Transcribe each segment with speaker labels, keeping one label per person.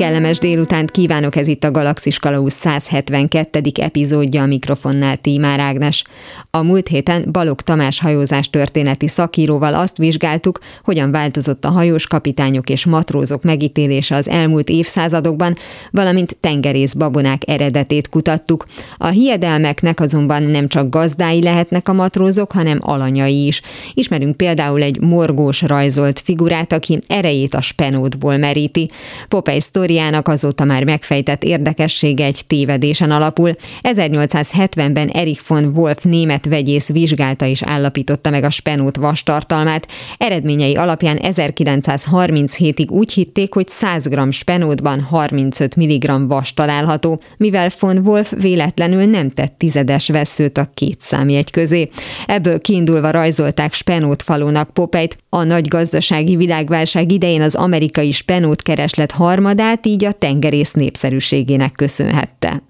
Speaker 1: Kellemes délutánt kívánok, ez itt a Galaxis Kalauz 172. epizódja a mikrofonnál Tímár Ágnes. A múlt héten Balog Tamás hajózás történeti szakíróval azt vizsgáltuk, hogyan változott a hajós kapitányok és matrózok megítélése az elmúlt évszázadokban, valamint tengerész babonák eredetét kutattuk. A hiedelmeknek azonban nem csak gazdái lehetnek a matrózok, hanem alanyai is. Ismerünk például egy morgós rajzolt figurát, aki erejét a spenótból meríti. Popeye sztoriának azóta már megfejtett érdekessége egy tévedésen alapul. 1870-ben Erich von Wolf német vegyész vizsgálta és állapította meg a spenót vastartalmát. Eredményei alapján 1937-ig úgy hitték, hogy 100 g spenótban 35 mg vas található, mivel von Wolf véletlenül nem tett tizedes veszőt a két számjegy közé. Ebből kiindulva rajzolták Spenót falónak Popeit. A nagy gazdasági világválság idején az amerikai Spenót kereslet harmadát hát így a tengerész népszerűségének köszönhette.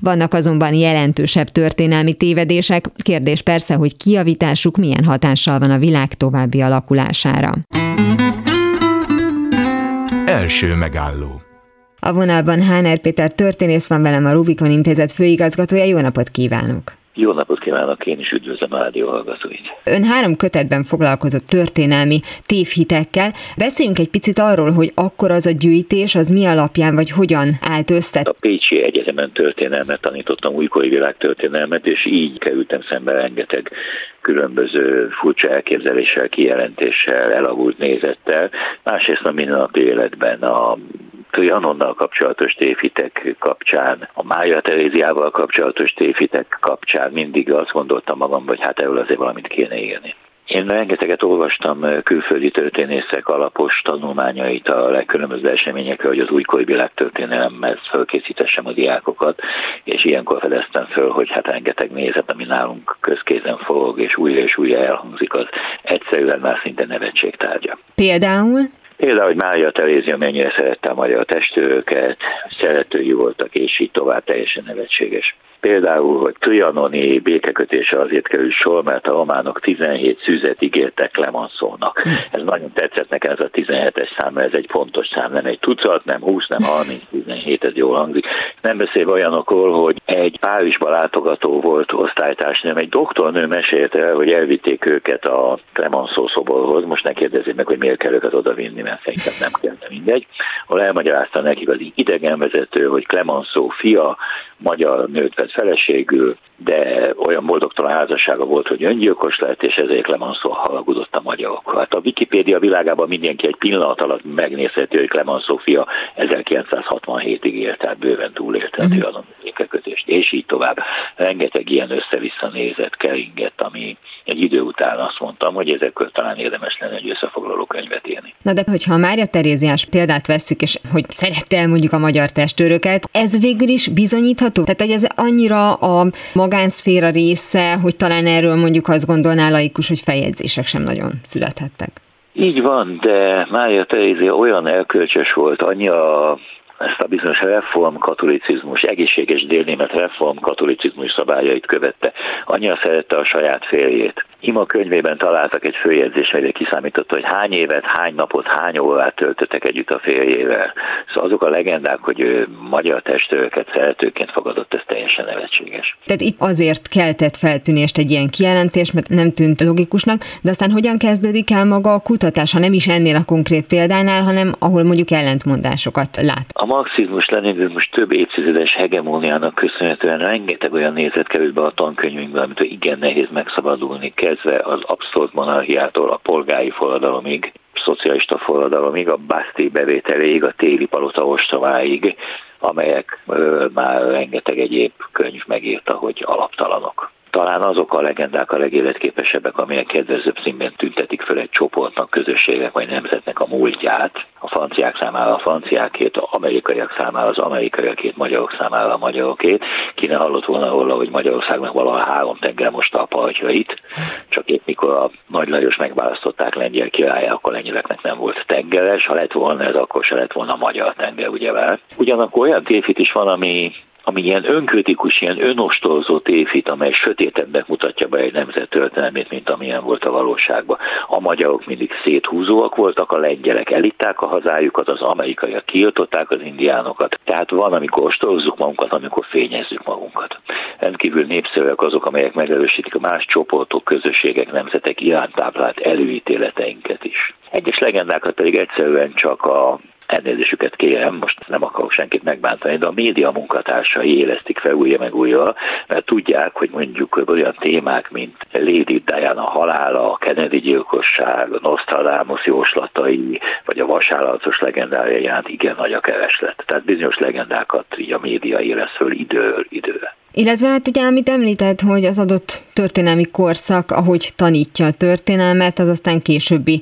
Speaker 1: Vannak azonban jelentősebb történelmi tévedések, kérdés persze, hogy kiavításuk milyen hatással van a világ további alakulására.
Speaker 2: Első megálló
Speaker 1: A vonalban Háner Péter történész van velem a Rubikon Intézet főigazgatója. Jó napot kívánok!
Speaker 3: Jó napot kívánok, én is üdvözlöm a rádió hallgatóit.
Speaker 1: Ön három kötetben foglalkozott történelmi tévhitekkel. Beszéljünk egy picit arról, hogy akkor az a gyűjtés, az mi alapján, vagy hogyan állt össze?
Speaker 3: A Pécsi Egyetemen történelmet tanítottam, újkori világtörténelmet, és így kerültem szembe rengeteg különböző furcsa elképzeléssel, kijelentéssel, elavult nézettel. Másrészt a mindennapi életben a Trianonnal kapcsolatos tévhitek kapcsán, a Mária Teréziával kapcsolatos tévhitek kapcsán mindig azt gondoltam magam, hogy hát erről azért valamit kéne írni. Én rengeteget olvastam külföldi történészek alapos tanulmányait a legkülönböző eseményekre, hogy az újkori világtörténelemhez fölkészítessem a diákokat, és ilyenkor fedeztem föl, hogy hát rengeteg nézet, ami nálunk közkézen forog, és újra és újra elhangzik, az egyszerűen már szinte nevetségtárgya.
Speaker 1: Például?
Speaker 3: Például, hogy Mária Terézia mennyire szerette a magyar testőröket, szeretői voltak, és így tovább teljesen nevetséges. Például, hogy trianoni békekötése azért kerül sor, mert a románok 17 szűzet ígértek Lemanszónak. Ez nagyon tetszett nekem, ez a 17-es szám, ez egy fontos szám, nem egy tucat, nem 20, nem 30, 17, ez jól hangzik. Nem beszélve olyanokról, hogy egy Párizsba látogató volt osztálytárs, egy doktornő mesélte el, hogy elvitték őket a Clemenceau szoborhoz, most ne kérdezzék meg, hogy miért kell őket odavinni, mert szerintem nem kell, de mindegy, ahol elmagyarázta nekik az idegenvezető, hogy Clemenceau fia, magyar nőt feleségül, de olyan boldogtalan házassága volt, hogy öngyilkos lett, és ezért Clemenceau halagudott a magyarok. Hát a Wikipédia világában mindenki egy pillanat alatt megnézheti, hogy Clemenceau fia 1967-ig élt, tehát bőven túlélte a mhm. Trianon békekötést, és így tovább. Rengeteg ilyen össze-vissza nézet keringett, ami egy idő után azt mondtam, hogy ezekről talán érdemes lenne egy összefoglaló könyvet írni.
Speaker 1: Na de hogyha a Mária Teréziás példát vesszük, és hogy szerette mondjuk a magyar testőröket, ez végül is bizonyítható? Tehát, hogy ez annyira a magánszféra része, hogy talán erről mondjuk azt gondolná laikus, hogy feljegyzések sem nagyon születhettek.
Speaker 3: Így van, de Mária Terézia olyan elkölcsös volt, annyi a ezt a bizonyos reform katolicizmus, egészséges délnémet reform katolicizmus szabályait követte. Annyira szerette a saját férjét. Ima könyvében találtak egy főjegyzést, melyre kiszámította, hogy hány évet, hány napot, hány órát töltöttek együtt a férjével. Szóval azok a legendák, hogy ő magyar testőröket szeretőként fogadott, ez teljesen nevetséges.
Speaker 1: Tehát itt azért keltett feltűnést egy ilyen kijelentés, mert nem tűnt logikusnak, de aztán hogyan kezdődik el maga a kutatás, ha nem is ennél a konkrét példánál, hanem ahol mondjuk ellentmondásokat lát?
Speaker 3: A marxizmus leninizmus több évtizedes hegemóniának köszönhetően rengeteg olyan nézet került be a tankönyvünkbe, amit igen nehéz megszabadulni, kezdve az abszolút monarchiától a polgári forradalomig, szocialista forradalomig, a Basti bevételéig, a téli palota ostomáig, amelyek már rengeteg egyéb könyv megírta, hogy alaptalanok talán azok a legendák a legéletképesebbek, amelyek kedvezőbb színben tüntetik fel egy csoportnak, közösségek vagy nemzetnek a múltját. A franciák számára a franciákét, amerikaiak számára az amerikaiakét, magyarok számára a magyarokét. Ki ne hallott volna róla, hogy Magyarországnak valaha három tenger most a partjait, csak épp mikor a Nagy Lajos megválasztották lengyel király, akkor lengyeleknek nem volt tengeres, ha lett volna ez, akkor se lett volna magyar tenger, ugye Ugyanakkor olyan tévhit is van, ami ami ilyen önkritikus, ilyen önostolzó tévhit, amely sötétebbnek mutatja be egy nemzet történelmét, mint amilyen volt a valóságban. A magyarok mindig széthúzóak voltak, a lengyelek elitták a hazájukat, az amerikaiak kiirtották az indiánokat. Tehát van, amikor ostolzzuk magunkat, amikor fényezzük magunkat. Rendkívül népszerűek azok, amelyek megerősítik a más csoportok, közösségek, nemzetek iránt táplált előítéleteinket is. Egyes legendákat pedig egyszerűen csak a elnézésüket kérem, most nem akarok senkit megbántani, de a média munkatársai élesztik fel újra meg újra, mert tudják, hogy mondjuk olyan témák, mint Lady Diana halála, a Kennedy gyilkosság, a Nostradamus jóslatai, vagy a vasállatos legendája iránt igen nagy a kereslet. Tehát bizonyos legendákat így a média élesz föl időről időre.
Speaker 1: Illetve hát ugye, amit említett, hogy az adott történelmi korszak, ahogy tanítja a történelmet, az aztán későbbi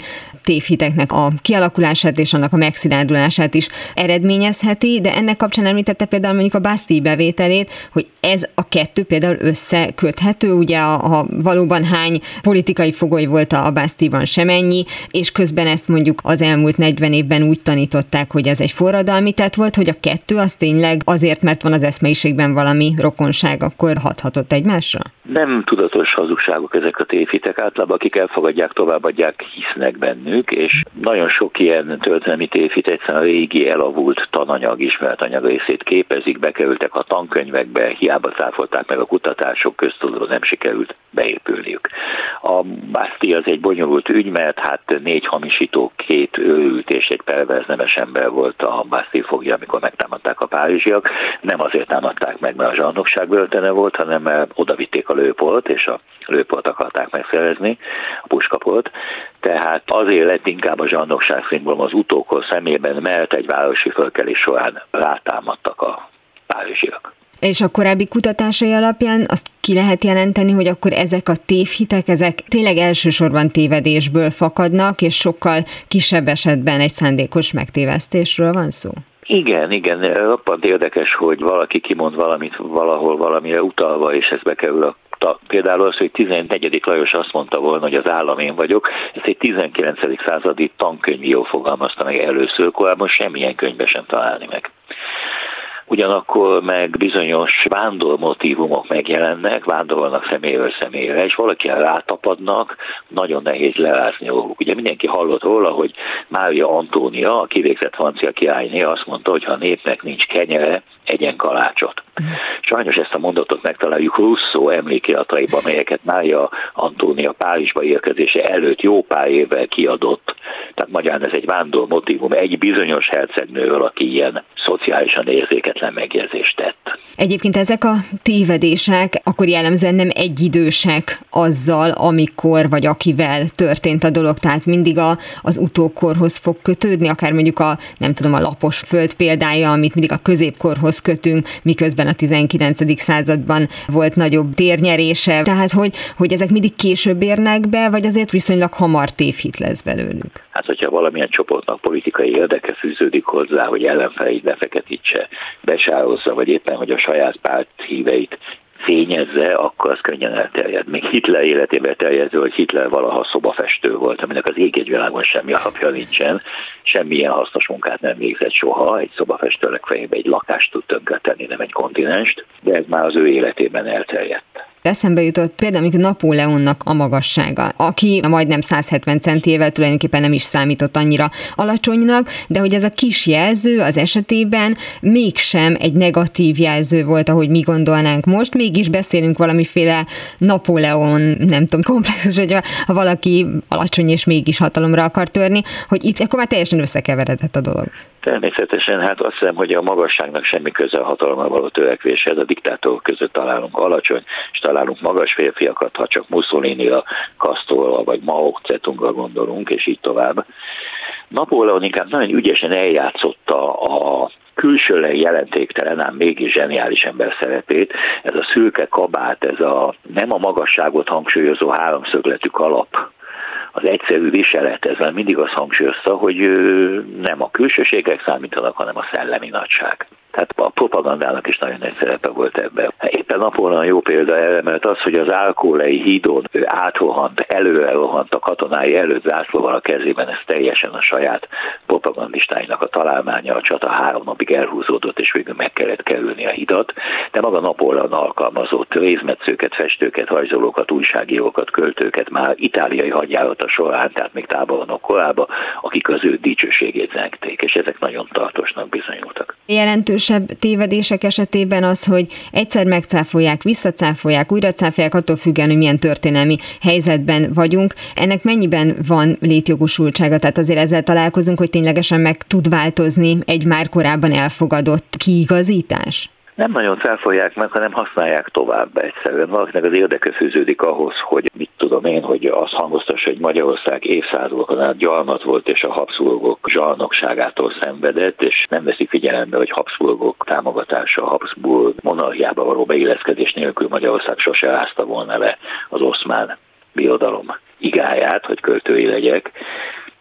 Speaker 1: tévhiteknek a kialakulását és annak a megszilárdulását is eredményezheti, de ennek kapcsán említette például mondjuk a Basti bevételét, hogy ez a kettő például összeköthető, ugye a, a valóban hány politikai fogoly volt a Bastiban semennyi, és közben ezt mondjuk az elmúlt 40 évben úgy tanították, hogy ez egy forradalmi tett volt, hogy a kettő az tényleg azért, mert van az eszmeiségben valami rokon hazugság akkor hathatott egymásra?
Speaker 3: Nem tudatos hazugságok ezek a tévhitek. Általában akik elfogadják, továbbadják, hisznek bennük, és nagyon sok ilyen történelmi tévhit egyszerűen a régi elavult tananyag, ismert anyag részét képezik, bekerültek a tankönyvekbe, hiába cáfolták meg a kutatások köztudóan nem sikerült beépülniük. A Basti az egy bonyolult ügy, mert hát négy hamisító, két őrült és egy perverz nemes ember volt a Basti fogja, amikor megtámadták a párizsiak. Nem azért támadták meg, mert a zsarnokság börtöne volt, hanem oda vitték a lőpolt, és a lőpolt akarták megszerezni, a puskapolt. Tehát azért lett inkább a zsarnokság szimbólum az utókor szemében, mert egy városi fölkelés során rátámadtak a párizsiak.
Speaker 1: És a korábbi kutatásai alapján azt ki lehet jelenteni, hogy akkor ezek a tévhitek, ezek tényleg elsősorban tévedésből fakadnak, és sokkal kisebb esetben egy szándékos megtévesztésről van szó?
Speaker 3: Igen, igen, roppant érdekes, hogy valaki kimond valamit valahol valamire utalva, és ez bekerül a Például az, hogy 14. Lajos azt mondta volna, hogy az állam én vagyok, ezt egy 19. századi tankönyvíró fogalmazta meg először, korábban semmilyen könyvbe sem találni meg ugyanakkor meg bizonyos vándormotívumok megjelennek, vándorolnak személyről személyre, és valaki rátapadnak, nagyon nehéz lerázni róluk. Ugye mindenki hallott róla, hogy Mária Antónia, a kivégzett francia királyné azt mondta, hogy ha népnek nincs kenyere, egyen kalácsot. Sajnos ezt a mondatot megtaláljuk Russo emlékirataiban, amelyeket Mária Antónia Párizsba érkezése előtt jó pár évvel kiadott. Tehát magyarán ez egy vándor motivum egy bizonyos hercegnőről, aki ilyen szociálisan érzéketlen megjegyzést tett.
Speaker 1: Egyébként ezek a tévedések akkor jellemzően nem egyidősek azzal, amikor vagy akivel történt a dolog, tehát mindig a, az utókorhoz fog kötődni, akár mondjuk a, nem tudom, a lapos föld példája, amit mindig a középkorhoz kötünk, miközben a 19. században volt nagyobb térnyerése. Tehát, hogy, hogy ezek mindig később érnek be, vagy azért viszonylag hamar tévhit lesz belőlük?
Speaker 3: Hát, hogyha valamilyen csoportnak politikai érdeke fűződik hozzá, hogy ellenfeleit befeketítse, besározza, vagy éppen, hogy a saját párt híveit fényezze, akkor az könnyen elterjed. Még Hitler életében terjedő, hogy Hitler valaha szobafestő volt, aminek az ég egy világon semmi alapja nincsen, semmilyen hasznos munkát nem végzett soha, egy szobafestő legfeljebb egy lakást tud tönkretenni, nem egy kontinenst, de ez már az ő életében elterjedt.
Speaker 1: Eszembe jutott például amikor Napóleonnak a magassága, aki majdnem 170 centével tulajdonképpen nem is számított annyira alacsonynak, de hogy ez a kis jelző az esetében mégsem egy negatív jelző volt, ahogy mi gondolnánk most, mégis beszélünk valamiféle Napóleon, nem tudom, komplexus, hogy valaki alacsony és mégis hatalomra akar törni, hogy itt akkor már teljesen összekeveredett a dolog.
Speaker 3: Természetesen, hát azt hiszem, hogy a magasságnak semmi köze a hatalommal való törekvéshez. A diktátorok között találunk alacsony, és találunk magas férfiakat, ha csak mussolini a Castorra, vagy Mao Zedongra gondolunk, és így tovább. Napóleon inkább nagyon ügyesen eljátszotta a külsőleg jelentéktelen, ám mégis zseniális ember szerepét. Ez a szürke kabát, ez a nem a magasságot hangsúlyozó háromszögletű alap, az egyszerű viselet ezzel mindig azt hangsúlyozta, hogy nem a külsőségek számítanak, hanem a szellemi nagyság. Tehát a propagandának is nagyon nagy szerepe volt ebben. Éppen Napóleon jó példa erre, mert az, hogy az Álkólei hídon átrohant, előre rohant a katonái előtt zászlóval a kezében, ez teljesen a saját propagandistáinak a találmánya, a csata három napig elhúzódott, és végül meg kellett kerülni a hidat, de maga Napóleon alkalmazott részmetszőket, festőket, rajzolókat, újságírókat, költőket már itáliai hadjárata során, tehát még tábornok korában, akik az ő dicsőségét zengték, és ezek nagyon tartósnak bizonyultak.
Speaker 1: Jelentősebb tévedések esetében az, hogy egyszer megcáfolják, visszacáfolják, újra cáfolják, attól függően, hogy milyen történelmi helyzetben vagyunk. Ennek mennyiben van létjogosultsága? Tehát azért ezzel találkozunk, hogy ténylegesen meg tud változni egy már korábban elfogadott kiigazítás?
Speaker 3: Nem nagyon felfolják meg, hanem használják tovább egyszerűen. Valakinek az érdeke fűződik ahhoz, hogy mit tudom én, hogy azt hangoztassa, hogy Magyarország évszázadokon át gyarmat volt, és a Habsburgok zsarnokságától szenvedett, és nem veszi figyelembe, hogy Habsburgok támogatása, Habsburg monarchiába való beilleszkedés nélkül Magyarország sose rázta volna le az oszmán birodalom igáját, hogy költői legyek,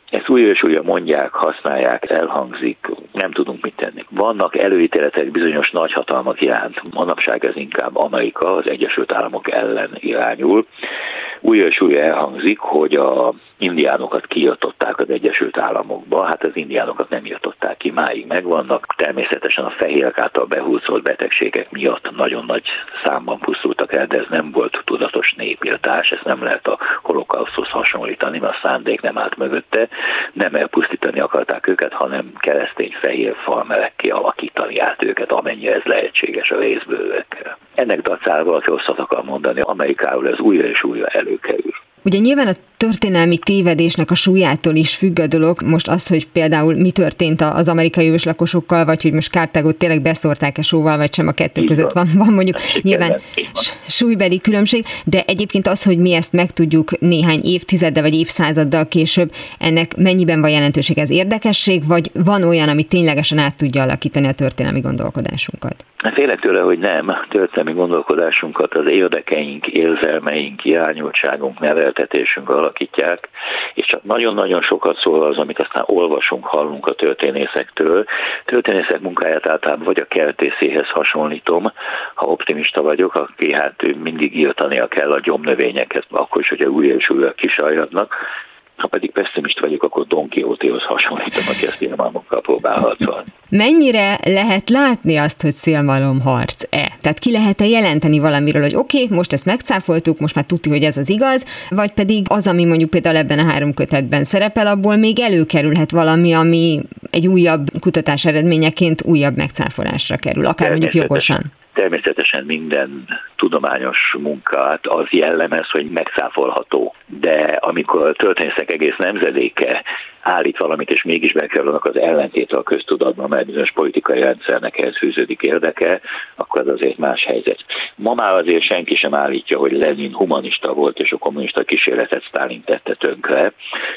Speaker 3: ezt újra és újra mondják, használják, elhangzik, nem tudunk mit tenni. Vannak előítéletek bizonyos nagyhatalmak iránt, manapság ez inkább Amerika, az Egyesült Államok ellen irányul. Újra és újra elhangzik, hogy a indiánokat kijatották az Egyesült Államokba, hát az indiánokat nem jatották ki, máig megvannak. Természetesen a fehérek által behúzott betegségek miatt nagyon nagy számban pusztultak el, de ez nem volt tudatos népírtás, ezt nem lehet a holokauszhoz hasonlítani, mert a szándék nem állt mögötte, nem elpusztítani akarták őket, hanem keresztény fehér farmerekké alakítani át őket, amennyire ez lehetséges a részbővekkel. Ennek dacára valaki rosszat akar mondani, Amerikáról ez újra és újra előkerül.
Speaker 1: Ugye nyilván a történelmi tévedésnek a súlyától is függ a dolog. Most az, hogy például mi történt az amerikai őslakosokkal, vagy hogy most Kártágot tényleg beszórták-e sóval, vagy sem a kettő Így között van, van mondjuk hát nyilván súlybeli különbség, de egyébként az, hogy mi ezt megtudjuk néhány évtizeddel vagy évszázaddal később, ennek mennyiben van jelentőség, ez érdekesség, vagy van olyan, ami ténylegesen át tudja alakítani a történelmi gondolkodásunkat?
Speaker 3: Félek tőle, hogy nem. Történelmi gondolkodásunkat az érdekeink, érzelmeink, irányultságunk, neveltetésünk alakítják, és csak nagyon-nagyon sokat szól az, amit aztán olvasunk, hallunk a történészektől. Történészek munkáját általában vagy a kertészéhez hasonlítom, ha optimista vagyok, aki hát mindig írtania kell a gyomnövényeket, akkor is, hogyha újra és újra kisajadnak, ha pedig pessimist vagyok, akkor Don Quixote-hoz hasonlítom, aki a szélmalmokkal próbál harcolni.
Speaker 1: Mennyire lehet látni azt, hogy szélmalom harc-e? Tehát ki lehet-e jelenteni valamiről, hogy oké, okay, most ezt megcáfoltuk, most már tudni, hogy ez az igaz, vagy pedig az, ami mondjuk például ebben a három kötetben szerepel, abból még előkerülhet valami, ami egy újabb kutatás eredményeként újabb megcáfolásra kerül, akár mondjuk jogosan.
Speaker 3: Természetesen minden tudományos munkát az jellemez, hogy megszáfolható. De amikor történészek egész nemzedéke állít valamit, és mégis bekerülnek az ellentét a köztudatban, mert bizonyos politikai rendszernek ehhez fűződik érdeke, akkor az azért más helyzet. Ma már azért senki sem állítja, hogy Lenin humanista volt, és a kommunista kísérletet Stalin tette tönkre,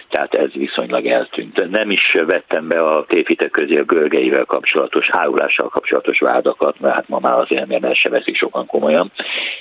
Speaker 3: tehát ez viszonylag eltűnt. Nem is vettem be a tévhitek közé a görgeivel kapcsolatos, hárulással kapcsolatos vádakat, mert hát ma már azért nem se veszik sokan komolyan.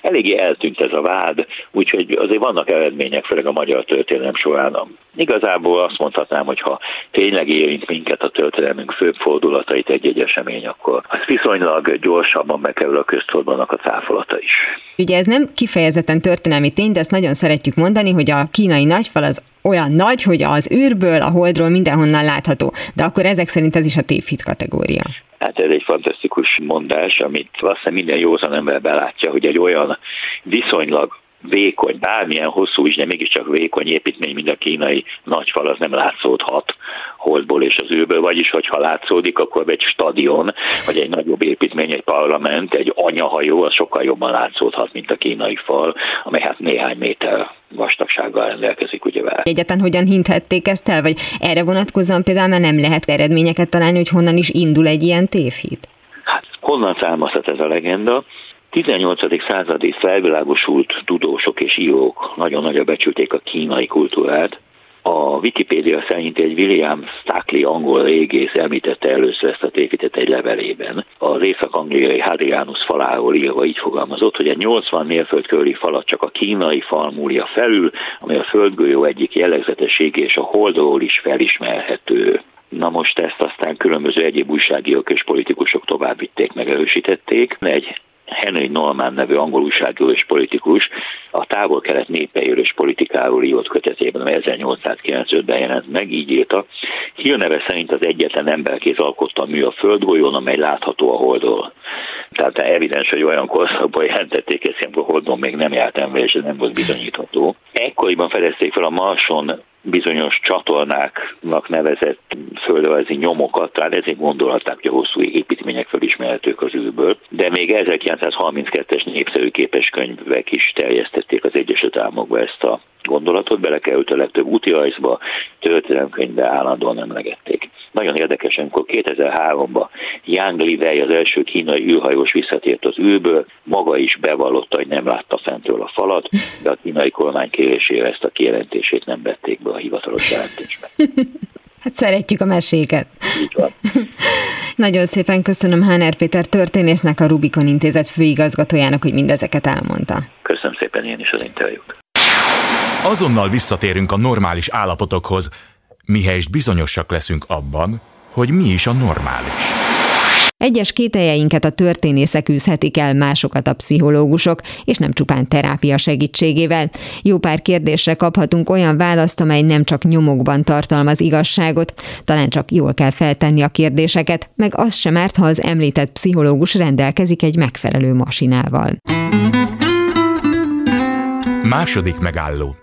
Speaker 3: Eléggé eltűnt ez a vád, úgyhogy azért vannak eredmények, főleg a magyar történelem során. Igazából azt mondhatnám, hogy ha tényleg érint minket a történelmünk főbb fordulatait egy-egy esemény, akkor az viszonylag gyorsabban bekerül a köztudatban a cáfolata is.
Speaker 1: Ugye ez nem kifejezetten történelmi tény, de ezt nagyon szeretjük mondani, hogy a kínai nagyfal az olyan nagy, hogy az űrből, a holdról mindenhonnan látható. De akkor ezek szerint ez is a tévhit kategória.
Speaker 3: Hát ez egy fantasztikus mondás, amit azt minden józan ember belátja, hogy egy olyan viszonylag vékony, bármilyen hosszú is, de mégiscsak vékony építmény, mint a kínai nagyfal, az nem látszódhat holdból és az űrből, vagyis hogyha látszódik, akkor egy stadion, vagy egy nagyobb építmény, egy parlament, egy anyahajó, az sokkal jobban látszódhat, mint a kínai fal, amely hát néhány méter vastagsággal rendelkezik, ugye vele.
Speaker 1: Egyetlen hogyan hinthették ezt el, vagy erre vonatkozóan például már nem lehet eredményeket találni, hogy honnan is indul egy ilyen tévhit?
Speaker 3: Hát honnan származhat ez a legenda? 18. századi felvilágosult tudósok és írók nagyon nagyra becsülték a kínai kultúrát. A Wikipédia szerint egy William Stackley angol régész említette először ezt a tévitet egy levelében. Az észak-angliai Hadrianus faláról írva így fogalmazott, hogy egy 80 mérföld körüli falat csak a kínai fal múlja felül, ami a földgolyó egyik jellegzetessége és a holdról is felismerhető. Na most ezt aztán különböző egyéb újságírók és politikusok tovább vitték, megerősítették. Egy Henry Norman nevű angol újságíró és politikus a távol-kelet népeiről és politikáról írott kötetében, amely 1895-ben jelent meg, így írta, hírneve szerint az egyetlen emberkéz alkotta a mű a földgolyón, amely látható a holdról. Tehát evidens, hogy olyan korszakban jelentették ezt, amikor Holdon még nem járt ember, és ez nem volt bizonyítható. Ekkoriban fedezték fel a Marson bizonyos csatornáknak nevezett földrajzi nyomokat, tehát ezért gondolhatták, hogy a hosszú építmények felismerhetők az űrből, de még 1932-es népszerű képeskönyvek is terjesztették az Egyesült Államokba ezt a gondolatot, belekerült a legtöbb útirajzba, történelemkönyvbe állandóan emlegették. Nagyon érdekes, amikor 2003-ban Yang Li az első kínai űrhajós visszatért az űrből, maga is bevallotta, hogy nem látta fentről a falat, de a kínai kormány kérésére ezt a kijelentését nem vették be a hivatalos jelentésbe.
Speaker 1: Hát szeretjük a meséket. Nagyon szépen köszönöm Háner Péter történésznek, a Rubikon Intézet főigazgatójának, hogy mindezeket elmondta.
Speaker 3: Köszönöm szépen én is az interjút.
Speaker 2: Azonnal visszatérünk a normális állapotokhoz, mihelyest bizonyosak leszünk abban, hogy mi is a normális.
Speaker 1: Egyes kételjeinket a történészek űzhetik el, másokat a pszichológusok, és nem csupán terápia segítségével. Jó pár kérdésre kaphatunk olyan választ, amely nem csak nyomokban tartalmaz igazságot, talán csak jól kell feltenni a kérdéseket, meg az sem árt, ha az említett pszichológus rendelkezik egy megfelelő masinával.
Speaker 2: Második megálló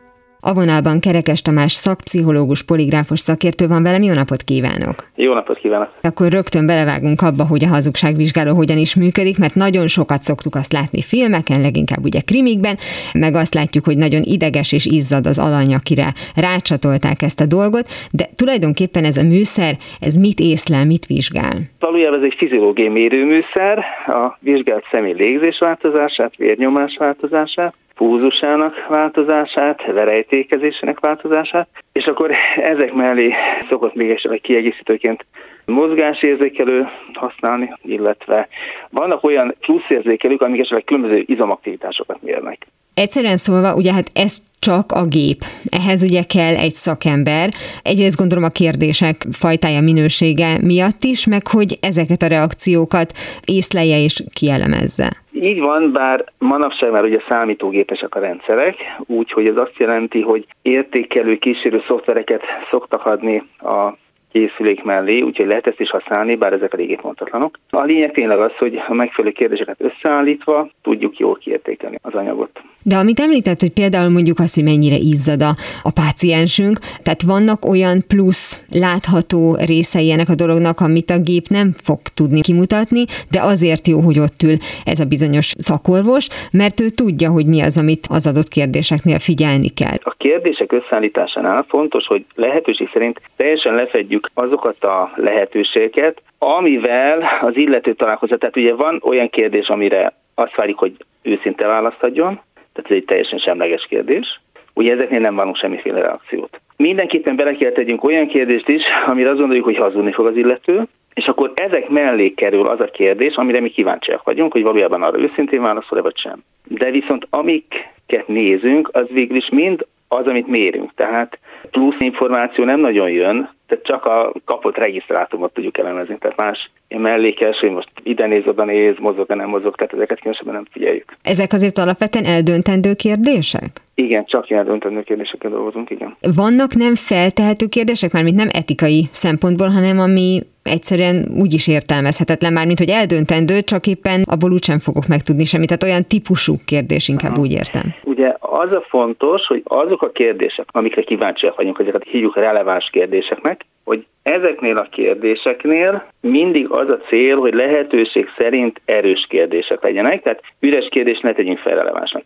Speaker 1: a vonalban Kerekes Tamás szakpszichológus, poligráfos szakértő van velem. Jó napot kívánok!
Speaker 4: Jó napot kívánok!
Speaker 1: Akkor rögtön belevágunk abba, hogy a hazugságvizsgáló hogyan is működik, mert nagyon sokat szoktuk azt látni filmeken, leginkább ugye krimikben, meg azt látjuk, hogy nagyon ideges és izzad az alany, akire rácsatolták ezt a dolgot, de tulajdonképpen ez a műszer, ez mit észlel, mit vizsgál?
Speaker 4: Valójában ez egy fiziológiai mérőműszer, a vizsgált személy légzés változását, vérnyomás változását, púzusának változását, verejtékezésének változását, és akkor ezek mellé szokott még esetleg kiegészítőként mozgásérzékelő használni, illetve vannak olyan pluszérzékelők, amik esetleg különböző izomaktivitásokat mérnek.
Speaker 1: Egyszerűen szólva, ugye hát ez csak a gép. Ehhez ugye kell egy szakember. Egyrészt gondolom a kérdések fajtája, minősége miatt is, meg hogy ezeket a reakciókat észlelje és kielemezze.
Speaker 4: Így van, bár manapság már ugye számítógépesek a rendszerek, úgyhogy ez azt jelenti, hogy értékelő kísérő szoftvereket szoktak adni a készülék mellé, úgyhogy lehet ezt is használni, bár ezek a régét mondhatlanok. A lényeg tényleg az, hogy a megfelelő kérdéseket összeállítva tudjuk jól kiértékelni az anyagot.
Speaker 1: De amit említett, hogy például mondjuk azt, hogy mennyire izzad a, a páciensünk, tehát vannak olyan plusz látható részei ennek a dolognak, amit a gép nem fog tudni kimutatni, de azért jó, hogy ott ül ez a bizonyos szakorvos, mert ő tudja, hogy mi az, amit az adott kérdéseknél figyelni kell.
Speaker 4: A kérdések összeállításánál fontos, hogy lehetőség szerint teljesen lefedjük azokat a lehetőségeket, amivel az illető találkozott. Tehát ugye van olyan kérdés, amire azt várjuk, hogy őszinte választ adjon, tehát ez egy teljesen semleges kérdés. Ugye ezeknél nem várunk semmiféle reakciót. Mindenképpen bele kell tegyünk olyan kérdést is, amire azt gondoljuk, hogy hazudni fog az illető, és akkor ezek mellé kerül az a kérdés, amire mi kíváncsiak vagyunk, hogy valójában arra őszintén válaszol-e vagy sem. De viszont amiket nézünk, az végül is mind az, amit mérünk. Tehát plusz információ nem nagyon jön, tehát csak a kapott regisztrátumot tudjuk elemezni, tehát más mellékes, hogy most ide néz, oda néz, mozog, nem mozog, tehát ezeket különösebben nem figyeljük.
Speaker 1: Ezek azért alapvetően eldöntendő kérdések?
Speaker 4: Igen, csak ilyen eldöntendő kérdésekkel dolgozunk, igen.
Speaker 1: Vannak nem feltehető kérdések, mármint nem etikai szempontból, hanem ami egyszerűen úgy is értelmezhetetlen már, mint hogy eldöntendő, csak éppen abból úgysem fogok megtudni semmit. Tehát olyan típusú kérdés inkább Aha. úgy értem.
Speaker 4: Ugye az a fontos, hogy azok a kérdések, amikre kíváncsiak vagyunk, ezeket hívjuk releváns kérdéseknek, hogy ezeknél a kérdéseknél mindig az a cél, hogy lehetőség szerint erős kérdések legyenek, tehát üres kérdés ne tegyünk fel relevánsnak.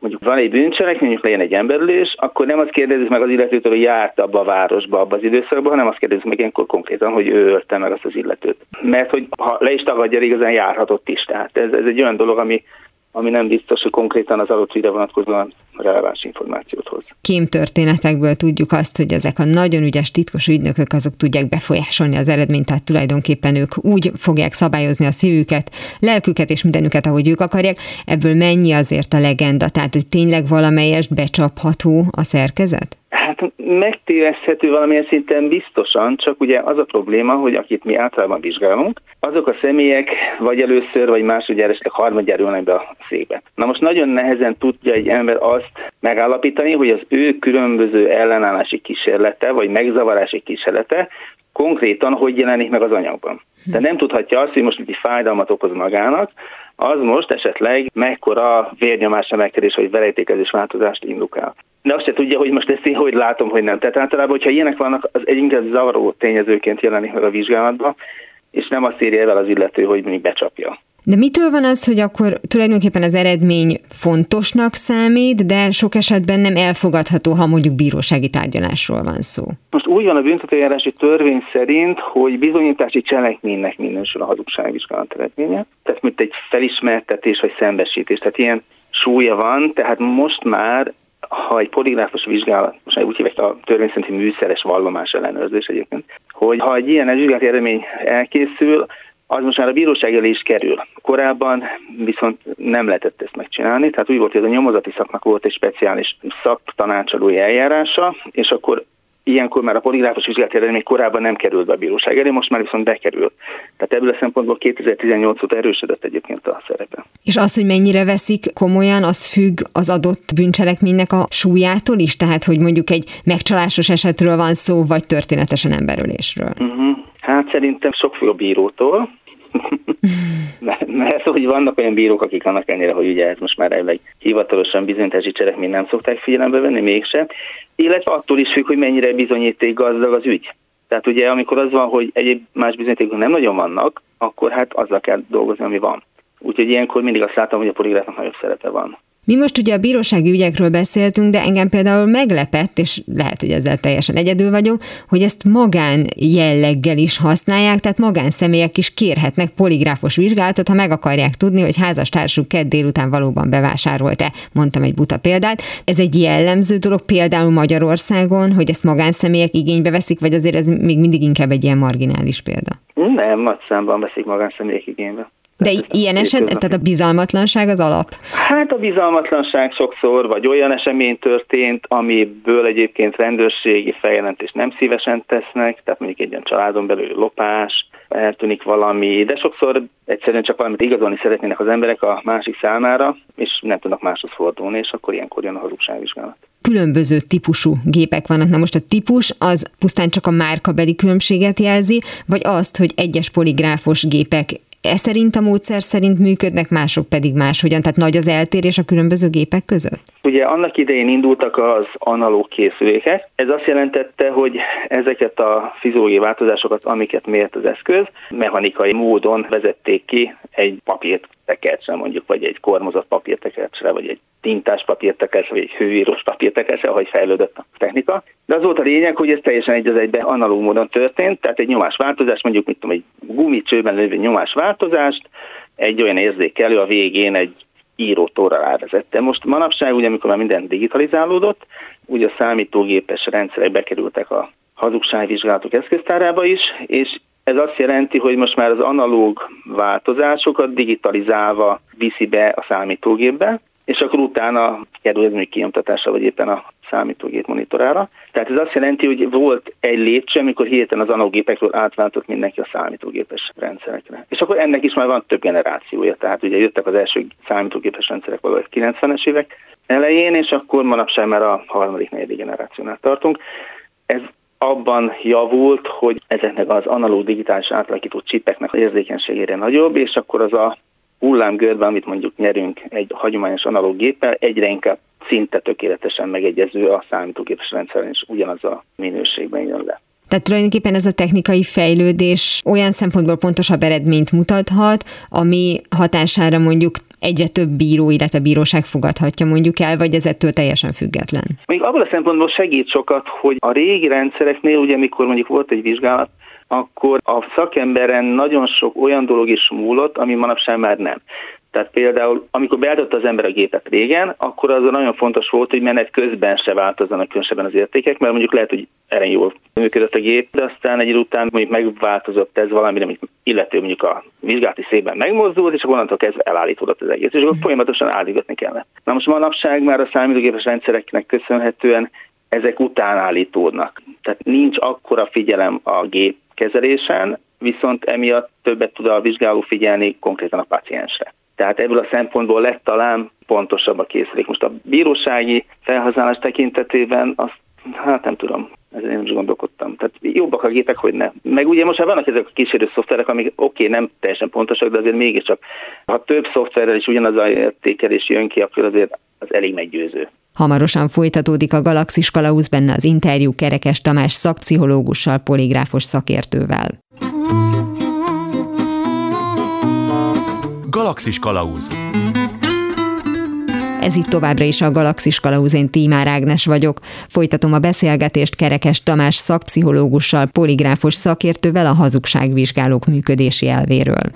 Speaker 4: Mondjuk van egy bűncselek, mondjuk legyen egy emberülés, akkor nem azt kérdezzük meg az illetőtől, hogy járt abba a városba, abba az időszakban, hanem azt kérdezzük meg ilyenkor konkrétan, hogy ő ölte meg azt az illetőt. Mert hogy ha le is tagadja, igazán járhatott is. Tehát ez, ez egy olyan dolog, ami, ami nem biztos, hogy konkrétan az adott videó vonatkozóan releváns információt hoz.
Speaker 1: történetekből tudjuk azt, hogy ezek a nagyon ügyes titkos ügynökök azok tudják befolyásolni az eredményt, tehát tulajdonképpen ők úgy fogják szabályozni a szívüket, lelküket és mindenüket, ahogy ők akarják. Ebből mennyi azért a legenda? Tehát, hogy tényleg valamelyest becsapható a szerkezet?
Speaker 4: Hát megtéveszthető valamilyen szinten biztosan, csak ugye az a probléma, hogy akit mi általában vizsgálunk, azok a személyek vagy először, vagy másodjára, esetleg harmadjára jönnek be a székbe. Na most nagyon nehezen tudja egy ember azt megállapítani, hogy az ő különböző ellenállási kísérlete, vagy megzavarási kísérlete konkrétan hogy jelenik meg az anyagban. De nem tudhatja azt, hogy most egy fájdalmat okoz magának, az most esetleg mekkora vérnyomás emelkedés vagy verejtékezés változást indukál. De azt se tudja, hogy most ezt én hogy látom, hogy nem. Tehát általában, hogyha ilyenek vannak, az egy inkább zavaró tényezőként jelenik meg a vizsgálatban, és nem azt írja el az illető, hogy mi becsapja.
Speaker 1: De mitől van az, hogy akkor tulajdonképpen az eredmény fontosnak számít, de sok esetben nem elfogadható, ha mondjuk bírósági tárgyalásról van szó?
Speaker 4: Most úgy van a büntetőjárási törvény szerint, hogy bizonyítási cselekménynek minősül a hazugságvizsgálat eredménye, tehát mint egy felismertetés vagy szembesítés, tehát ilyen súlya van, tehát most már ha egy poligráfos vizsgálat, most úgy hívják a törvény szerinti műszeres vallomás ellenőrzés egyébként, hogy ha egy ilyen vizsgálati eredmény elkészül, az most már a bíróság elé is kerül. Korábban viszont nem lehetett ezt megcsinálni, tehát úgy volt, hogy a nyomozati szaknak volt egy speciális szaktanácsadói eljárása, és akkor ilyenkor már a poligráfos vizsgálat eredmény korábban nem került be a bíróság elé, most már viszont bekerült. Tehát ebből a szempontból 2018 óta erősödött egyébként a szerepe.
Speaker 1: És az, hogy mennyire veszik komolyan, az függ az adott bűncselekménynek a súlyától is? Tehát, hogy mondjuk egy megcsalásos esetről van szó, vagy történetesen emberölésről?
Speaker 4: Uh-huh. Hát szerintem sok függ a bírótól, mert hogy vannak olyan bírók, akik annak ennyire, hogy ugye ez most már elég hivatalosan bizonyítási cselekményt nem szokták figyelembe venni mégsem, illetve attól is függ, hogy mennyire bizonyíték gazdag az ügy. Tehát ugye amikor az van, hogy egyéb más bizonyítékok nem nagyon vannak, akkor hát azzal kell dolgozni, ami van. Úgyhogy ilyenkor mindig azt látom, hogy a poligráfnak nagyobb szerepe van.
Speaker 1: Mi most ugye a bírósági ügyekről beszéltünk, de engem például meglepett, és lehet, hogy ezzel teljesen egyedül vagyok, hogy ezt magán jelleggel is használják, tehát magánszemélyek is kérhetnek poligráfos vizsgálatot, ha meg akarják tudni, hogy házastársuk kedd délután valóban bevásárolt-e, mondtam egy buta példát. Ez egy jellemző dolog például Magyarországon, hogy ezt magánszemélyek igénybe veszik, vagy azért ez még mindig inkább egy ilyen marginális példa?
Speaker 4: Nem, nagy számban veszik magánszemélyek igénybe.
Speaker 1: De ilyen eset, tehát a bizalmatlanság az alap?
Speaker 4: Hát a bizalmatlanság sokszor, vagy olyan esemény történt, amiből egyébként rendőrségi feljelentést nem szívesen tesznek, tehát mondjuk egy ilyen családon belül lopás, eltűnik valami, de sokszor egyszerűen csak valamit igazolni szeretnének az emberek a másik számára, és nem tudnak máshoz fordulni, és akkor ilyenkor jön a hazugságvizsgálat
Speaker 1: különböző típusú gépek vannak. Na most a típus az pusztán csak a márkabeli különbséget jelzi, vagy azt, hogy egyes poligráfos gépek e szerint a módszer szerint működnek, mások pedig máshogyan, tehát nagy az eltérés a különböző gépek között?
Speaker 4: Ugye annak idején indultak az analóg készülékek. Ez azt jelentette, hogy ezeket a fiziológiai változásokat, amiket mért az eszköz, mechanikai módon vezették ki egy papírt tekercsre mondjuk, vagy egy kormozott papírtekercsre, vagy egy tintás papírtekercsre, vagy egy hőírós papírtekercsre, ahogy fejlődött a technika. De az volt a lényeg, hogy ez teljesen egy az egyben analóg módon történt, tehát egy nyomásváltozás, mondjuk mit tudom, egy gumicsőben lévő nyomásváltozást, egy olyan érzékelő a végén egy írótóra rávezette. Most manapság, ugye, amikor már minden digitalizálódott, ugye a számítógépes rendszerek bekerültek a hazugságvizsgálatok eszköztárába is, és ez azt jelenti, hogy most már az analóg változásokat digitalizálva viszi be a számítógépbe, és akkor utána kerül ez még kinyomtatásra, vagy éppen a számítógép monitorára. Tehát ez azt jelenti, hogy volt egy lépcső, amikor hirtelen az analógépekről átváltott mindenki a számítógépes rendszerekre. És akkor ennek is már van több generációja, tehát ugye jöttek az első számítógépes rendszerek valahogy 90-es évek elején, és akkor manapság már a harmadik, negyedik generációnál tartunk. Ez abban javult, hogy ezeknek az analóg digitális átalakító csipeknek az érzékenységére nagyobb, és akkor az a hullámgörbe, amit mondjuk nyerünk egy hagyományos analóg géppel, egyre inkább szinte tökéletesen megegyező a számítógépes rendszeren, és ugyanaz a minőségben jön le.
Speaker 1: Tehát tulajdonképpen ez a technikai fejlődés olyan szempontból pontosabb eredményt mutathat, ami hatására mondjuk egyre több bíró, illetve bíróság fogadhatja mondjuk el, vagy ez ettől teljesen független?
Speaker 4: Még abban a szempontból segít sokat, hogy a régi rendszereknél, ugye amikor mondjuk volt egy vizsgálat, akkor a szakemberen nagyon sok olyan dolog is múlott, ami manapság már nem. Tehát például, amikor beállította az ember a gépet régen, akkor az nagyon fontos volt, hogy menet közben se változzanak különösebben az értékek, mert mondjuk lehet, hogy erre jól működött a gép, de aztán egy idő után mondjuk megváltozott ez valamire, amit illető mondjuk a vizsgálati szépen megmozdult, és akkor onnantól kezdve elállítódott az egész, és akkor folyamatosan állítgatni kellett. Na most manapság már a számítógépes rendszereknek köszönhetően ezek után állítódnak. Tehát nincs akkora figyelem a gép kezelésen, viszont emiatt többet tud a vizsgáló figyelni konkrétan a paciensre. Tehát ebből a szempontból lett talán pontosabb a készülék. Most a bírósági felhasználás tekintetében azt hát nem tudom, ezen én is gondolkodtam. Tehát jobbak a gépek, hogy ne. Meg ugye most már vannak ezek a kísérő szoftverek, amik oké, okay, nem teljesen pontosak, de azért mégiscsak, ha több szoftverrel is ugyanaz a értékelés jön ki, akkor azért az elég meggyőző.
Speaker 1: Hamarosan folytatódik a Galaxis Kalausz benne az interjú Kerekes Tamás szakpszichológussal, poligráfos szakértővel.
Speaker 2: Galaxis Kalauz
Speaker 1: ez itt továbbra is a Galaxis Kalauz, én Tímár Ágnes vagyok. Folytatom a beszélgetést Kerekes Tamás szakpszichológussal, poligráfos szakértővel a hazugságvizsgálók működési elvéről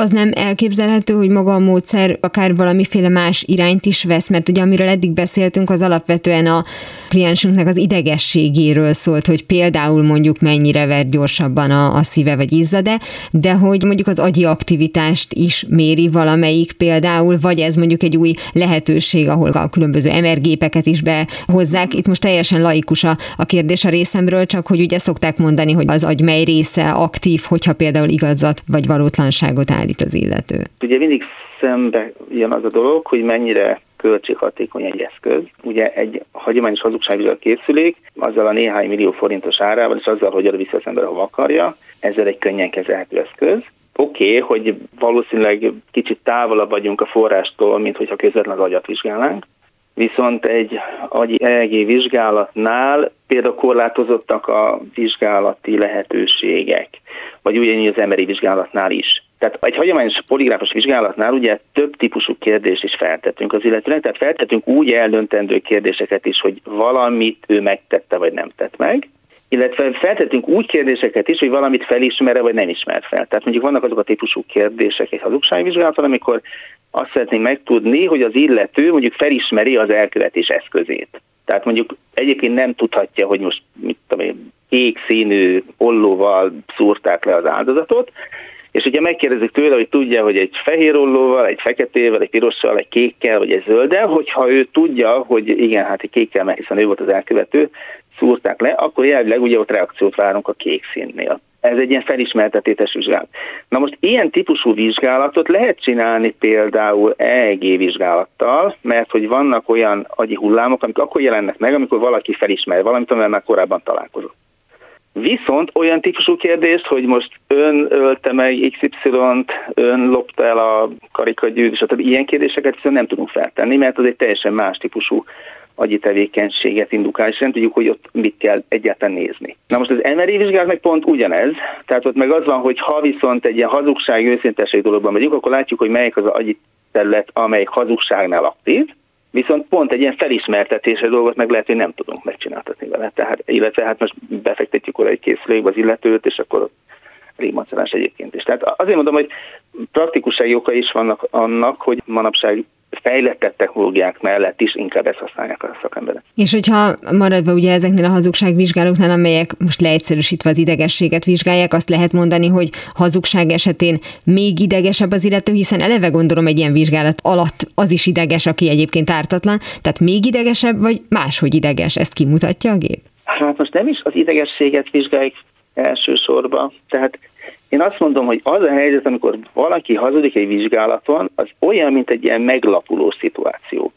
Speaker 1: az nem elképzelhető, hogy maga a módszer akár valamiféle más irányt is vesz, mert ugye amiről eddig beszéltünk, az alapvetően a kliensünknek az idegességéről szólt, hogy például mondjuk mennyire ver gyorsabban a, a szíve vagy izzade, de hogy mondjuk az agyi aktivitást is méri valamelyik például, vagy ez mondjuk egy új lehetőség, ahol a különböző emergépeket is behozzák. Itt most teljesen laikus a, a kérdés a részemről, csak hogy ugye szokták mondani, hogy az agy mely része aktív, hogyha például igazat vagy valótlanságot áll állít az illető?
Speaker 4: Ugye mindig szembe jön az a dolog, hogy mennyire költséghatékony egy eszköz. Ugye egy hagyományos hazugságvizsgálat készülék, azzal a néhány millió forintos árával, és azzal, hogy arra vissza az ember, hova akarja, ezzel egy könnyen kezelhető eszköz. Oké, okay, hogy valószínűleg kicsit távolabb vagyunk a forrástól, mint hogyha közvetlen az agyat vizsgálnánk, viszont egy agyi EEG vizsgálatnál például korlátozottak a vizsgálati lehetőségek, vagy ugyanígy az emberi vizsgálatnál is. Tehát egy hagyományos poligráfos vizsgálatnál ugye több típusú kérdést is feltettünk az illetőnek, tehát feltettünk úgy eldöntendő kérdéseket is, hogy valamit ő megtette vagy nem tett meg, illetve feltettünk úgy kérdéseket is, hogy valamit felismer vagy nem ismer fel. Tehát mondjuk vannak azok a típusú kérdések egy hazugságvizsgálaton, amikor azt szeretnénk megtudni, hogy az illető mondjuk felismeri az elkövetés eszközét. Tehát mondjuk egyébként nem tudhatja, hogy most mit tudom én, kék ollóval szúrták le az áldozatot, és ugye megkérdezik tőle, hogy tudja, hogy egy fehér ollóval, egy feketével, egy pirossal, egy kékkel, vagy egy zölddel, hogyha ő tudja, hogy igen, hát egy kékkel, mert hiszen ő volt az elkövető, szúrták le, akkor jelenleg ugye ott reakciót várunk a kék színnél. Ez egy ilyen felismertetétes vizsgálat. Na most ilyen típusú vizsgálatot lehet csinálni például EEG vizsgálattal, mert hogy vannak olyan agyi hullámok, amik akkor jelennek meg, amikor valaki felismer valamit, amivel már korábban találkozott. Viszont olyan típusú kérdést, hogy most ön ölte meg XY-t, ön lopta el a karikagyűrűt, stb. ilyen kérdéseket viszont nem tudunk feltenni, mert az egy teljesen más típusú agyi tevékenységet indukál, és nem tudjuk, hogy ott mit kell egyáltalán nézni. Na most az MRI vizsgálat meg pont ugyanez, tehát ott meg az van, hogy ha viszont egy ilyen hazugság, őszintesség dologban megyünk, akkor látjuk, hogy melyik az agyi terület, amelyik hazugságnál aktív, Viszont pont egy ilyen felismertetése dolgot meg lehet, hogy nem tudunk megcsináltatni vele. Tehát, illetve hát most befektetjük oda egy készülékbe az illetőt, és akkor rémacerás egyébként is. Tehát azért mondom, hogy praktikussági oka is vannak annak, hogy manapság fejlettebb technológiák mellett is inkább ezt használják a szakemberek.
Speaker 1: És hogyha maradva ugye ezeknél a hazugságvizsgálóknál, amelyek most leegyszerűsítve az idegességet vizsgálják, azt lehet mondani, hogy hazugság esetén még idegesebb az illető, hiszen eleve gondolom egy ilyen vizsgálat alatt az is ideges, aki egyébként ártatlan, tehát még idegesebb, vagy máshogy ideges, ezt kimutatja a gép?
Speaker 4: Hát most nem is az idegességet vizsgáljuk elsősorban, tehát én azt mondom, hogy az a helyzet, amikor valaki hazudik egy vizsgálaton, az olyan, mint egy ilyen meglapuló szituáció.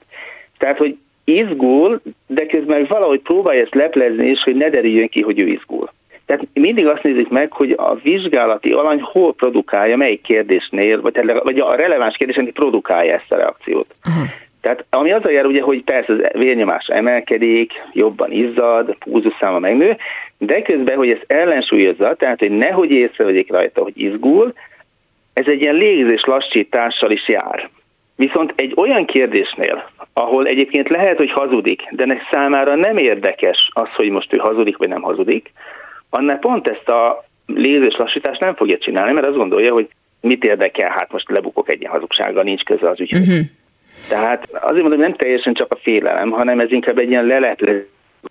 Speaker 4: Tehát, hogy izgul, de közben valahogy próbálja ezt leplezni, és hogy ne derüljön ki, hogy ő izgul. Tehát mindig azt nézzük meg, hogy a vizsgálati alany hol produkálja, melyik kérdésnél, vagy, a releváns kérdésnél produkálja ezt a reakciót. Uh-huh. Tehát ami azzal jár ugye, hogy persze az vérnyomás emelkedik, jobban izzad, púzuszáma megnő, de közben, hogy ezt ellensúlyozza, tehát hogy nehogy észrevegyék rajta, hogy izgul, ez egy ilyen légzés lassítással is jár. Viszont egy olyan kérdésnél, ahol egyébként lehet, hogy hazudik, de nek számára nem érdekes az, hogy most ő hazudik vagy nem hazudik, annál pont ezt a légzés lassítást nem fogja csinálni, mert azt gondolja, hogy mit érdekel, hát most lebukok egy ilyen hazugsággal, nincs köze az ügyhöz. Uh-huh. Tehát azért mondom, hogy nem teljesen csak a félelem, hanem ez inkább egy ilyen leleplező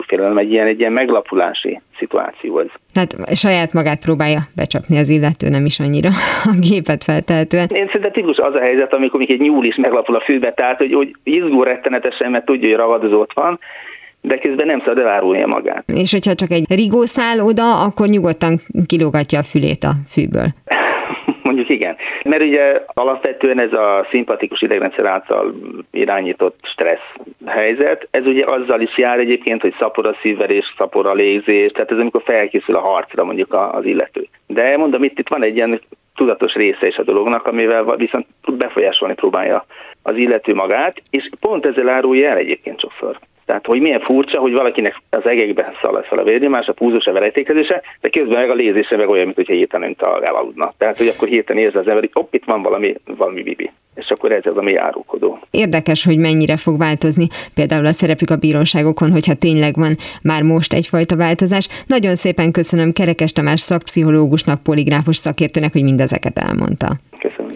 Speaker 4: félelem, egy ilyen, egy ilyen meglapulási szituáció ez.
Speaker 1: Tehát saját magát próbálja becsapni az illető, nem is annyira a gépet feltehetően.
Speaker 4: Én szerintem tipikus az a helyzet, amikor még egy nyúl is meglapul a fűbe, tehát hogy, hogy izgul rettenetesen, mert tudja, hogy ragadozó ott van, de közben nem szabad elárulnia magát.
Speaker 1: És hogyha csak egy rigó száll oda, akkor nyugodtan kilógatja a fülét a fűből.
Speaker 4: Mondjuk igen. Mert ugye alapvetően ez a szimpatikus idegrendszer által irányított stressz helyzet, ez ugye azzal is jár egyébként, hogy szapor a szívverés, szapor a légzés, tehát ez amikor felkészül a harcra mondjuk az illető. De mondom, itt, itt van egy ilyen tudatos része is a dolognak, amivel viszont befolyásolni próbálja az illető magát, és pont ezzel árulja el egyébként sokszor. Tehát, hogy milyen furcsa, hogy valakinek az egekben szalad fel a vérnyomás, a púzus, a verejtékezése, de közben meg a lézése meg olyan, mintha hirtelen elaludna. Tehát, hogy akkor hirtelen érzi az ember, hogy hopp, itt van valami, valami bibi. És akkor ez az, ami árulkodó.
Speaker 1: Érdekes, hogy mennyire fog változni például a szerepük a bíróságokon, hogyha tényleg van már most egyfajta változás. Nagyon szépen köszönöm Kerekes Tamás szakpszichológusnak, poligráfus szakértőnek, hogy mindezeket elmondta.
Speaker 4: Köszönöm.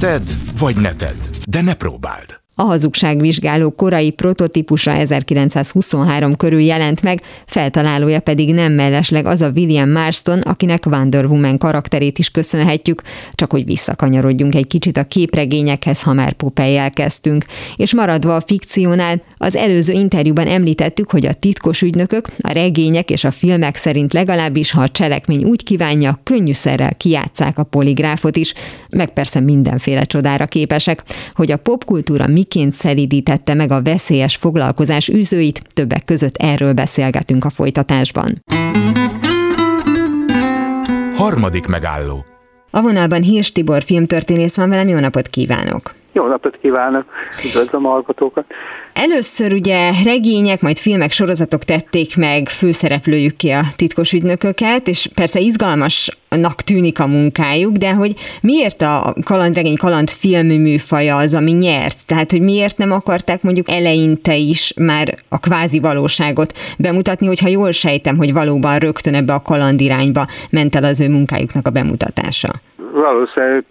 Speaker 2: Tedd vagy ne tedd, de ne próbáld.
Speaker 1: A hazugságvizsgáló korai prototípusa 1923 körül jelent meg, feltalálója pedig nem mellesleg az a William Marston, akinek Wonder Woman karakterét is köszönhetjük, csak hogy visszakanyarodjunk egy kicsit a képregényekhez, ha már Popeye kezdtünk. És maradva a fikciónál, az előző interjúban említettük, hogy a titkos ügynökök, a regények és a filmek szerint legalábbis, ha a cselekmény úgy kívánja, könnyűszerrel kiátszák a poligráfot is, meg persze mindenféle csodára képesek, hogy a popkultúra mi miként szelidítette meg a veszélyes foglalkozás űzőit, többek között erről beszélgetünk a folytatásban.
Speaker 2: Harmadik megálló.
Speaker 1: A vonalban Hírs Tibor filmtörténész van velem, jó napot kívánok!
Speaker 5: Jó napot kívánok, üdvözlöm a hallgatókat!
Speaker 1: Először ugye regények, majd filmek, sorozatok tették meg főszereplőjük ki a titkos ügynököket, és persze izgalmasnak tűnik a munkájuk, de hogy miért a kalandregény, kalandfilm műfaja az, ami nyert? Tehát, hogy miért nem akarták mondjuk eleinte is már a kvázi valóságot bemutatni, hogyha jól sejtem, hogy valóban rögtön ebbe a kalandirányba ment el az ő munkájuknak a bemutatása?
Speaker 5: Valószínűleg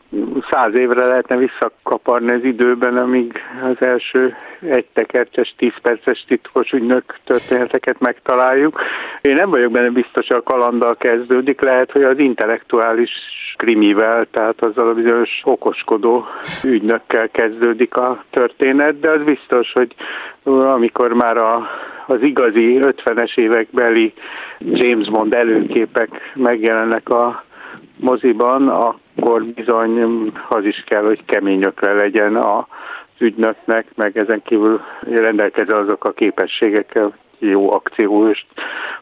Speaker 5: száz évre lehetne visszakaparni az időben, amíg az első egy tekercses, tíz perces titkos ügynök történeteket megtaláljuk. Én nem vagyok benne biztos, hogy a kalandal kezdődik, lehet, hogy az intellektuális krimivel, tehát azzal a bizonyos okoskodó ügynökkel kezdődik a történet, de az biztos, hogy amikor már a, az igazi 50-es évek beli James Bond előképek megjelennek a moziban, akkor bizony az is kell, hogy keményökre legyen a ügynöknek, meg ezen kívül rendelkező azok a képességekkel, jó akcióst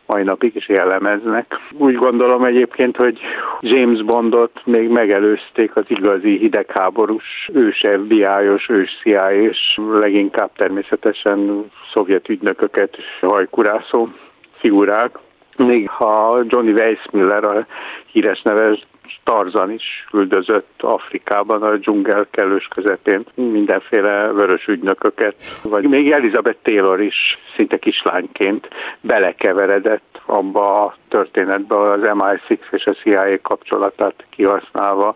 Speaker 5: mai napig is jellemeznek. Úgy gondolom egyébként, hogy James Bondot még megelőzték az igazi hidegháborús ős FBI-os, ős CIA és leginkább természetesen szovjet ügynököket hajkurászó figurák. Még ha Johnny Weissmiller a híres neves Tarzan is üldözött Afrikában, a dzsungel kellős közepén. Mindenféle vörös ügynököket, vagy még Elizabeth Taylor is szinte kislányként belekeveredett abba a történetbe az MI6 és a CIA kapcsolatát kihasználva.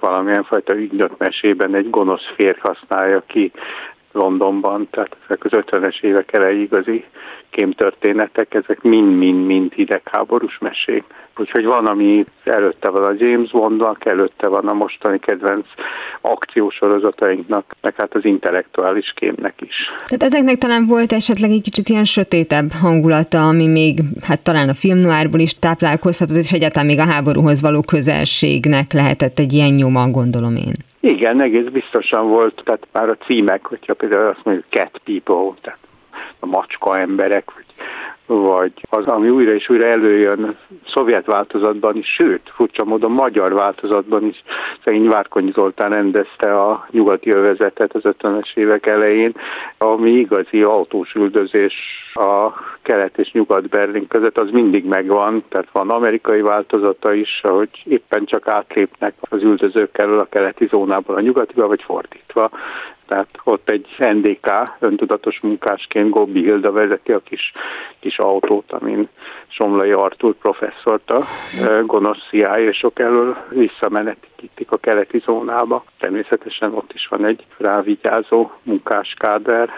Speaker 5: Valamilyen fajta ügynökmesében egy gonosz férj használja ki Londonban, tehát ezek az 50-es évek elejé igazi kémtörténetek, ezek mind-mind-mind hidegháborús mesék. Úgyhogy van, ami előtte van a James Bondnak, előtte van a mostani kedvenc akciósorozatainknak, meg hát az intellektuális kémnek is.
Speaker 1: Tehát ezeknek talán volt esetleg egy kicsit ilyen sötétebb hangulata, ami még hát talán a filmnoárból is táplálkozhatott, és egyáltalán még a háborúhoz való közelségnek lehetett egy ilyen nyoma, gondolom én.
Speaker 5: Igen, egész biztosan volt, tehát már a címek, hogyha például azt mondjuk cat people, tehát a macska emberek, vagy vagy az, ami újra és újra előjön szovjet változatban is, sőt, furcsa módon magyar változatban is. Szegény Várkonyi Zoltán rendezte a nyugati övezetet az 50-es évek elején, ami igazi autós üldözés a kelet és nyugat Berlin között, az mindig megvan, tehát van amerikai változata is, ahogy éppen csak átlépnek az üldözők elől a keleti zónából a nyugatiba, vagy fordítva tehát ott egy NDK öntudatos munkásként Gobbi Hilda vezeti a kis, kis autót, amin Somlai Artur professzort a gonosz CIA és sok elől visszamenetítik a keleti zónába. Természetesen ott is van egy rávigyázó munkáskáder,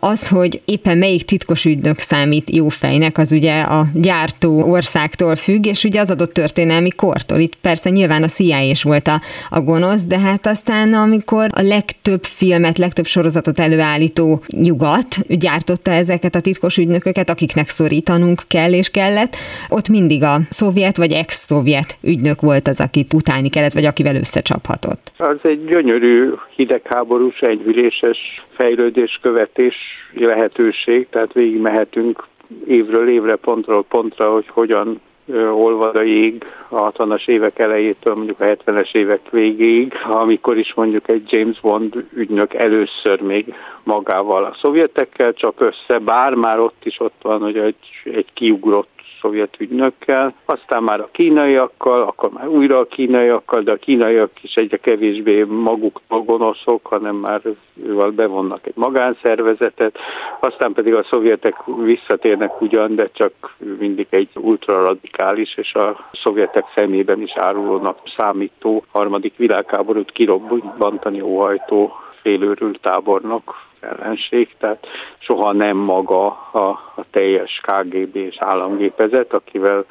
Speaker 1: Az, hogy éppen melyik titkos ügynök számít jó fejnek, az ugye a gyártó országtól függ, és ugye az adott történelmi kortól. Itt persze nyilván a CIA is volt a, a gonosz, de hát aztán amikor a legtöbb filmet, legtöbb sorozatot előállító nyugat gyártotta ezeket a titkos ügynököket, akiknek szorítanunk kell és kellett, ott mindig a szovjet vagy ex-szovjet ügynök volt az, akit utálni kellett, vagy akivel összecsaphatott.
Speaker 5: Az egy gyönyörű hidegháborús, együléses fejlődés követés lehetőség, tehát végig mehetünk évről évre, pontról pontra, hogy hogyan olvad a jég a 60-as évek elejétől mondjuk a 70-es évek végéig, amikor is mondjuk egy James Bond ügynök először még magával a szovjetekkel csap össze, bár már ott is ott van, hogy egy, egy kiugrott szovjet ügynökkel, aztán már a kínaiakkal, akkor már újra a kínaiakkal, de a kínaiak is egyre kevésbé maguk gonoszok, hanem már ővel bevonnak egy magánszervezetet, aztán pedig a szovjetek visszatérnek ugyan, de csak mindig egy ultraradikális és a szovjetek szemében is árulónak számító harmadik világháborút kirobbantani óhajtó félőrült tábornok ellenség, tehát soha nem maga a, a teljes KGB és államgépezet, akivel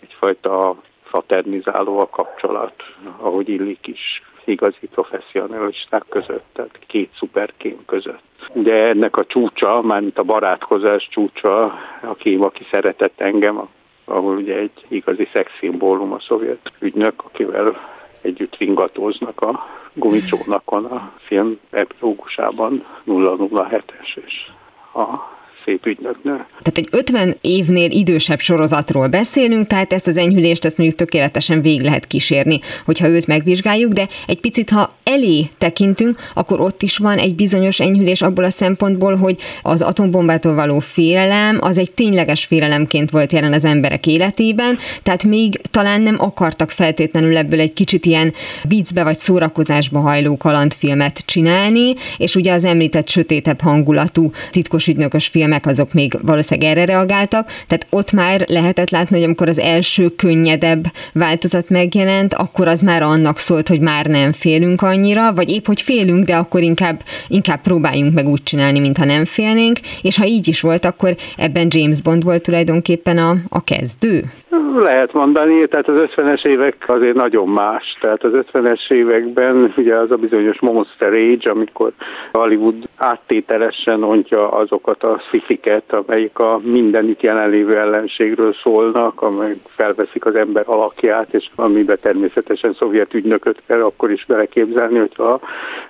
Speaker 5: egyfajta fraternizáló a kapcsolat, ahogy illik is igazi professzionalisták között, tehát két szuperkém között. De ennek a csúcsa, mármint a barátkozás csúcsa, aki, aki szeretett engem, ahol ugye egy igazi szexszimbólum a szovjet ügynök, akivel együtt ringatóznak a gumicsónakon a film epilógusában 007-es és a szép ügynöknő.
Speaker 1: Tehát egy 50 évnél idősebb sorozatról beszélünk, tehát ezt az enyhülést ezt mondjuk tökéletesen végig lehet kísérni, hogyha őt megvizsgáljuk, de egy picit, ha elé tekintünk, akkor ott is van egy bizonyos enyhülés abból a szempontból, hogy az atombombától való félelem az egy tényleges félelemként volt jelen az emberek életében, tehát még talán nem akartak feltétlenül ebből egy kicsit ilyen viccbe vagy szórakozásba hajló kalandfilmet csinálni, és ugye az említett sötétebb hangulatú titkos ügynökös filmet filmek azok még valószínűleg erre reagáltak, tehát ott már lehetett látni, hogy amikor az első könnyedebb változat megjelent, akkor az már annak szólt, hogy már nem félünk annyira, vagy épp, hogy félünk, de akkor inkább, inkább próbáljunk meg úgy csinálni, mintha nem félnénk, és ha így is volt, akkor ebben James Bond volt tulajdonképpen a, a kezdő.
Speaker 5: Lehet mondani, tehát az 50-es évek azért nagyon más. Tehát az 50-es években ugye az a bizonyos Monster Age, amikor Hollywood áttételesen ontja azokat a szifiket, amelyik a mindenütt jelenlévő ellenségről szólnak, amelyek felveszik az ember alakját, és amiben természetesen szovjet ügynököt kell akkor is beleképzelni, hogyha a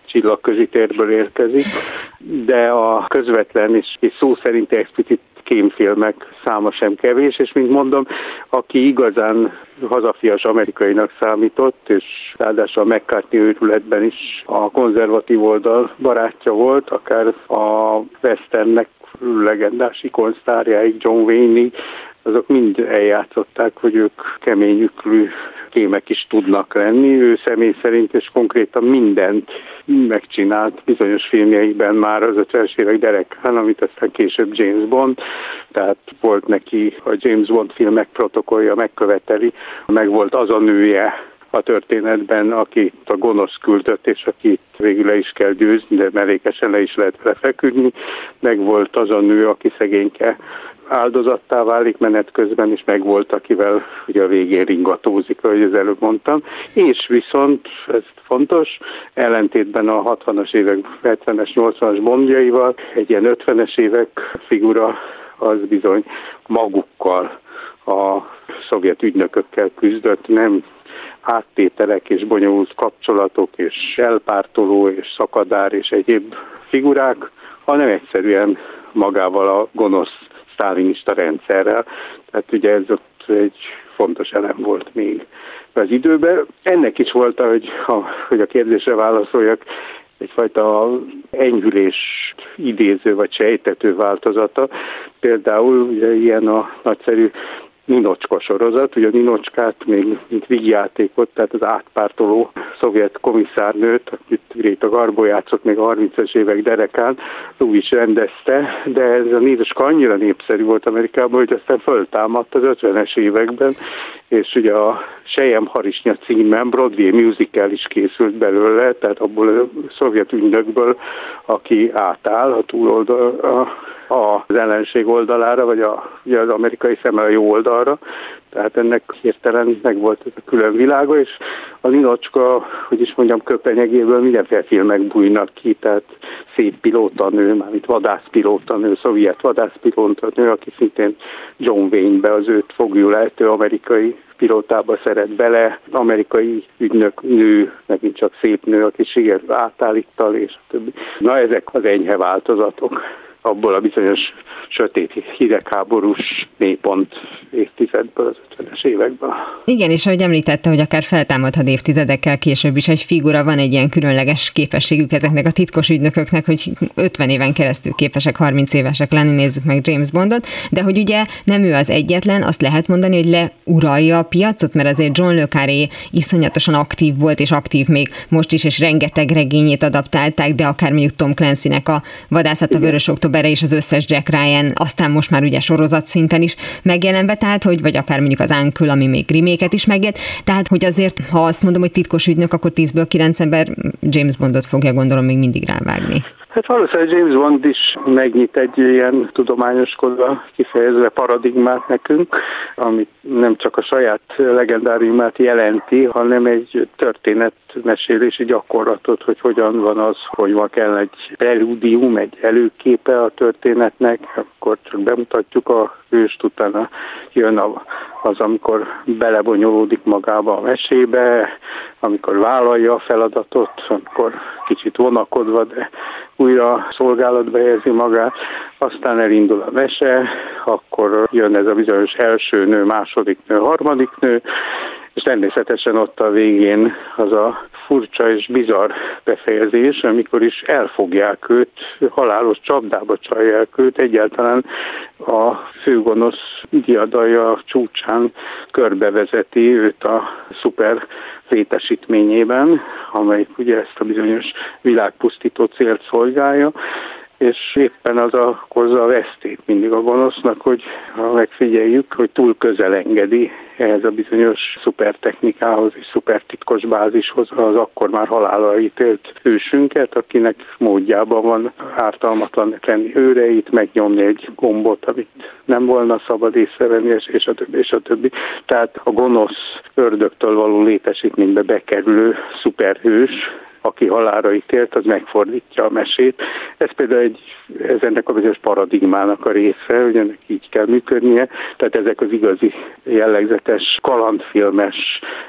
Speaker 5: csillagközi térből érkezik. De a közvetlen és, és szó szerint explicit kémfilmek száma sem kevés, és mint mondom, aki igazán hazafias amerikainak számított, és ráadásul a McCartney őrületben is a konzervatív oldal barátja volt, akár a Westernnek legendás ikonsztárjáig, John Wayne azok mind eljátszották, hogy ők keményüklű kémek is tudnak lenni. Ő személy szerint és konkrétan mindent megcsinált bizonyos filmjeiben már az 50-es évek derekán, amit aztán később James Bond, tehát volt neki a James Bond filmek protokollja megköveteli, meg volt az a nője, a történetben, aki a gonosz küldött, és akit végül le is kell győzni, de mellékesen le is lehet lefeküdni. Meg volt az a nő, aki szegényke áldozattá válik menet közben, és meg volt, akivel ugye a végén ringatózik, ahogy az előbb mondtam. És viszont, ez fontos, ellentétben a 60-as évek, 70-es, 80-as bondjaival, egy ilyen 50-es évek figura az bizony magukkal a szovjet ügynökökkel küzdött, nem áttételek és bonyolult kapcsolatok és elpártoló és szakadár és egyéb figurák, hanem egyszerűen magával a gonosz sztálinista rendszerrel. Tehát ugye ez ott egy fontos elem volt még az időben. Ennek is volt, hogy, ha, hogy a kérdésre válaszoljak, egyfajta enyhülés idéző vagy sejtető változata. Például ugye ilyen a nagyszerű Ninocska sorozat, ugye a Ninocskát még mint vígjátékot, tehát az átpártoló szovjet komisszárnőt, akit Gréta Garbó játszott még a 30-as évek derekán, ő is rendezte, de ez a Ninocska annyira népszerű volt Amerikában, hogy aztán föltámadt az 50-es években, és ugye a Sejem Harisnya címen Broadway musical is készült belőle, tehát abból a szovjet ügynökből, aki átáll a túloldal, az ellenség oldalára, vagy a, ugye az amerikai szemmel a jó oldalra, tehát ennek hirtelen meg volt ez a külön világa, és az inocska, hogy is mondjam, köpenyegéből mindenféle filmek bújnak ki, tehát szép pilótanő, mármint vadászpilótanő, szovjet vadászpilótanő, aki szintén John Wayne-be az őt fogjulejtő amerikai pilótába szeret bele, amerikai ügynök nő, megint csak szép nő, aki siker átállítal, és többi. Na ezek az enyhe változatok abból a bizonyos sötét hidegháborús mélypont évtizedből, az 50-es évekből.
Speaker 1: Igen, és ahogy említette, hogy akár feltámadhat évtizedekkel később is egy figura, van egy ilyen különleges képességük ezeknek a titkos ügynököknek, hogy 50 éven keresztül képesek 30 évesek lenni, nézzük meg James Bondot, de hogy ugye nem ő az egyetlen, azt lehet mondani, hogy leuralja a piacot, mert azért John Le Carré iszonyatosan aktív volt, és aktív még most is, és rengeteg regényét adaptálták, de akár mondjuk Tom Clancy-nek a Vadászat a Vörös Októberre és az összes Jack Ryan, aztán most már ugye sorozat szinten is megjelenve, tehát hogy, vagy akár mondjuk az Uncle, ami még riméket is megjelent, tehát hogy azért, ha azt mondom, hogy titkos ügynök, akkor 10-ből 9 ember James Bondot fogja gondolom még mindig rávágni.
Speaker 5: Hát valószínűleg James Bond is megnyit egy ilyen tudományoskodva kifejezve paradigmát nekünk, amit nem csak a saját legendáriumát jelenti, hanem egy történetmesélési gyakorlatot, hogy hogyan van az, hogy van kell egy preludium, egy előképe a történetnek, akkor csak bemutatjuk a hőst, utána jön az, amikor belebonyolódik magába a mesébe, amikor vállalja a feladatot, amikor kicsit vonakodva, de újra szolgálatba helyezi magát, aztán elindul a mese, akkor jön ez a bizonyos első nő, második nő, harmadik nő, és természetesen ott a végén az a furcsa és bizarr befejezés, amikor is elfogják őt, halálos csapdába csalják őt, egyáltalán a főgonosz diadaja csúcsán körbevezeti őt a szuper létesítményében, amelyik ugye ezt a bizonyos világpusztító célt szolgálja, és éppen az okozza a vesztét mindig a gonosznak, hogy ha megfigyeljük, hogy túl közel engedi ehhez a bizonyos szupertechnikához és szupertitkos bázishoz az akkor már halálra ítélt hősünket, akinek módjában van ártalmatlan tenni őreit, megnyomni egy gombot, amit nem volna szabad észrevenni, és, és a többi, és a többi. Tehát a gonosz ördögtől való létesítménybe bekerülő szuperhős, aki halára ítélt, az megfordítja a mesét. Ez például egy, ez ennek a bizonyos paradigmának a része, hogy ennek így kell működnie. Tehát ezek az igazi jellegzetes kalandfilmes,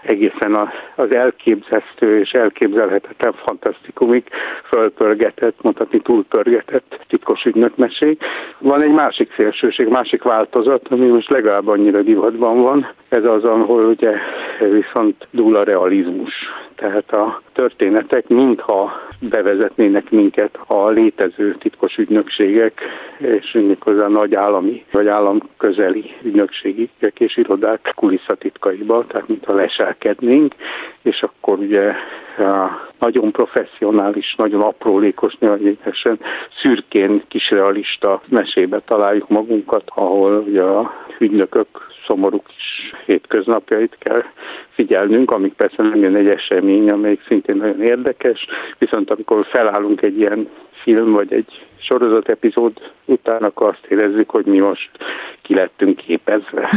Speaker 5: egészen az elképzesztő és elképzelhetetlen fantasztikumig fölpörgetett, mondhatni túlpörgetett titkos ügynökmesék. Van egy másik szélsőség, másik változat, ami most legalább annyira divatban van. Ez az, ahol ugye viszont dúl a realizmus. Tehát a történetek mintha bevezetnének minket a létező titkos ügynökségek, és méghozzá nagy állami vagy állam közeli ügynökségek és irodák kulisszatitkaiba, tehát mintha leselkednénk, és akkor ugye a nagyon professzionális, nagyon aprólékos, növényesen szürkén kisrealista mesébe találjuk magunkat, ahol ugye a ügynökök szomorú kis hétköznapjait kell figyelnünk, amik persze nem jön egy esemény, amelyik szintén nagyon érdekes, viszont amikor felállunk egy ilyen film vagy egy sorozat epizód után, akkor azt érezzük, hogy mi most ki lettünk képezve.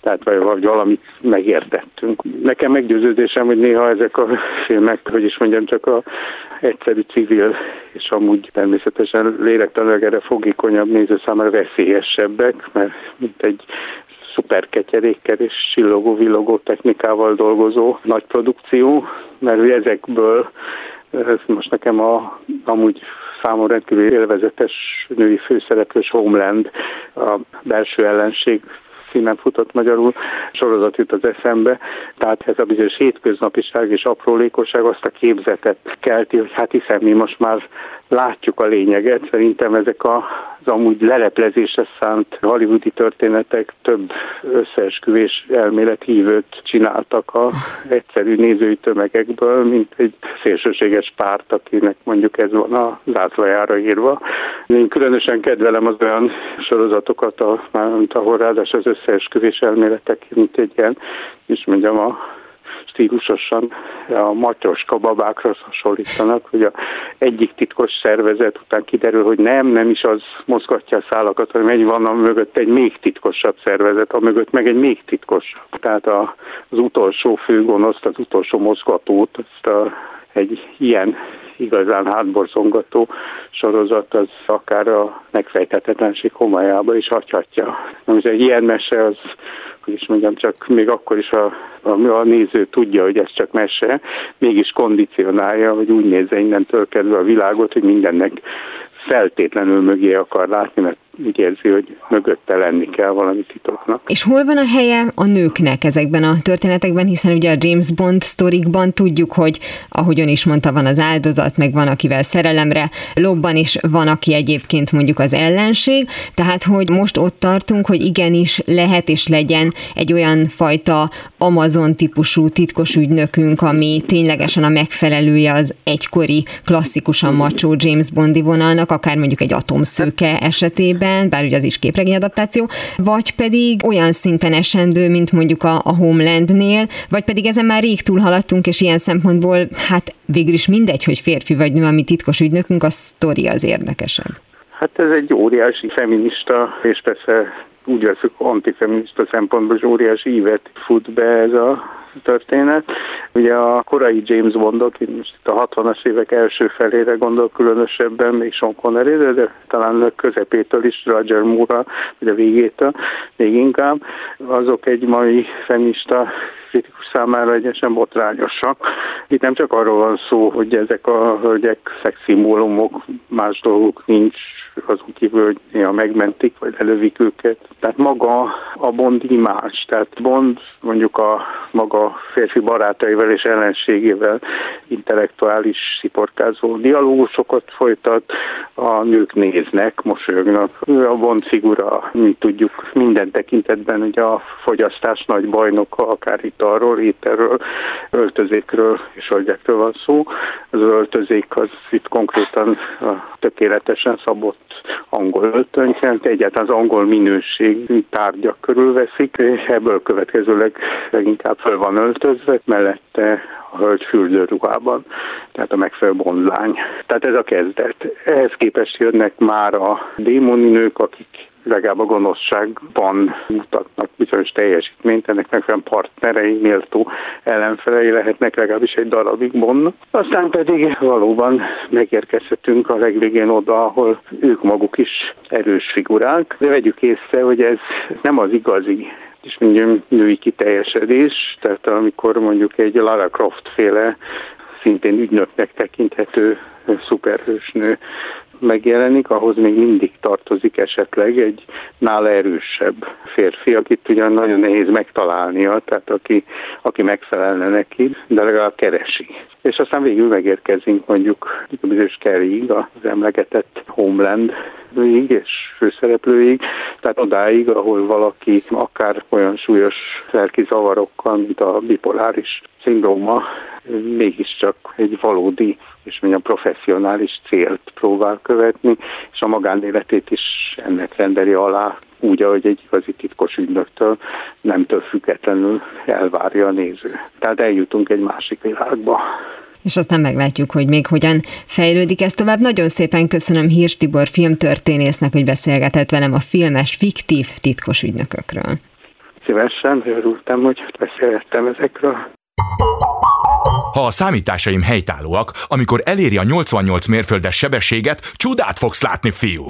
Speaker 5: Tehát vagy valamit megértettünk. Nekem meggyőződésem, hogy néha ezek a filmek, hogy is mondjam, csak a egyszerű civil, és amúgy természetesen lélektanilag erre fogékonyabb néző számára veszélyesebbek, mert mint egy szuperketyerékkel és csillogó-villogó technikával dolgozó nagy produkció, mert ezekből ez most nekem a, amúgy számomra rendkívül élvezetes női főszereplős Homeland, a belső ellenség címen futott magyarul, sorozat jut az eszembe, tehát ez a bizonyos hétköznapiság és aprólékosság azt a képzetet kelti, hogy hát hiszen mi most már látjuk a lényeget. Szerintem ezek a az amúgy leleplezésre szánt hollywoodi történetek több összeesküvés elmélet hívőt csináltak a egyszerű nézői tömegekből, mint egy szélsőséges párt, akinek mondjuk ez van a zászlajára írva. Én különösen kedvelem az olyan sorozatokat, ahol ráadásul az összeesküvés elméletek, mint egy ilyen, és mondjam, a stílusosan a matyoska babákra hasonlítanak, hogy a egyik titkos szervezet után kiderül, hogy nem, nem is az mozgatja a szálakat, hanem egy van a mögött egy még titkosabb szervezet, a mögött meg egy még titkosabb. Tehát a, az utolsó főgonoszt, az utolsó mozgatót, azt a, egy ilyen igazán hátborzongató sorozat az akár a megfejthetetlenség homályába is hagyhatja. Most egy ilyen mese az is mondjam, csak még akkor is a, a, a néző tudja, hogy ez csak mese, mégis kondicionálja, hogy úgy nézze innentől kezdve a világot, hogy mindennek feltétlenül mögé akar látni, mert úgy érzi, hogy mögötte lenni kell valami titoknak.
Speaker 1: És hol van a helye a nőknek ezekben a történetekben, hiszen ugye a James Bond sztorikban tudjuk, hogy ahogy ön is mondta, van az áldozat, meg van, akivel szerelemre lobban, és van, aki egyébként mondjuk az ellenség, tehát hogy most ott tartunk, hogy igenis lehet és legyen egy olyan fajta Amazon típusú titkos ügynökünk, ami ténylegesen a megfelelője az egykori klasszikusan macsó James Bondi vonalnak, akár mondjuk egy atomszőke esetében, esetében, bár ugye az is képregényadaptáció, vagy pedig olyan szinten esendő, mint mondjuk a, a Homelandnél, vagy pedig ezen már rég túlhaladtunk, és ilyen szempontból hát végül is mindegy, hogy férfi vagy nő, ami titkos ügynökünk, a sztori az érdekesebb.
Speaker 5: Hát ez egy óriási feminista, és persze úgy veszük antifeminista szempontból is óriási ívet fut be ez a történet. Ugye a korai James Bondok, én most itt a 60-as évek első felére gondol különösebben, még Sean connery de talán a közepétől is Roger Moore, vagy a végétől még inkább, azok egy mai feminista kritikus számára egyesen botrányosak. Itt nem csak arról van szó, hogy ezek a hölgyek szexszimbólumok, más dolguk nincs, azon kívül, hogy néha megmentik, vagy elővik őket. Tehát maga a Bond más, tehát Bond mondjuk a maga férfi barátaival és ellenségével intellektuális sziporkázó dialógusokat folytat, a nők néznek, mosolyognak. A Bond figura, mi tudjuk minden tekintetben, hogy a fogyasztás nagy bajnoka, akár itt arról, ételről, öltözékről és hölgyekről van szó. Az öltözék az itt konkrétan tökéletesen szabott angol öltönyt egyáltalán az angol minőség tárgyak körülveszik, és ebből következőleg leginkább föl van öltözve, mellette a hölgy fürdőruhában, tehát a megfelelő bondlány. Tehát ez a kezdet. Ehhez képest jönnek már a démoni nők, akik legalább a gonoszságban mutatnak bizonyos teljesítményt, ennek megfelelően partnerei, méltó ellenfelei lehetnek legalábbis egy darabig Bond. Aztán pedig valóban megérkezhetünk a legvégén oda, ahol ők maguk is erős figurák, de vegyük észre, hogy ez nem az igazi és mondjam női kiteljesedés, tehát amikor mondjuk egy Lara Croft féle szintén ügynöknek tekinthető szuperhősnő megjelenik, ahhoz még mindig tartozik esetleg egy nála erősebb férfi, akit ugyan nagyon nehéz megtalálnia, tehát aki, aki megfelelne neki, de legalább keresi. És aztán végül megérkezünk mondjuk a bizonyos Kerryig, az emlegetett Homeland és főszereplőig, tehát odáig, ahol valaki akár olyan súlyos lelki zavarokkal, mint a bipoláris szindróma, mégiscsak egy valódi és mondjam, professzionális célt próbál követni, és a magánéletét is ennek rendeli alá, úgy, ahogy egy igazi titkos ügynöktől nemtől függetlenül elvárja a néző. Tehát eljutunk egy másik világba.
Speaker 1: És aztán meglátjuk, hogy még hogyan fejlődik ez tovább. Nagyon szépen köszönöm Hirs Tibor filmtörténésznek, hogy beszélgetett velem a filmes, fiktív titkos ügynökökről.
Speaker 5: Szívesen, örültem, hogy beszélgettem ezekről.
Speaker 2: Ha a számításaim helytállóak, amikor eléri a 88 mérföldes sebességet, csodát fogsz látni, fiú!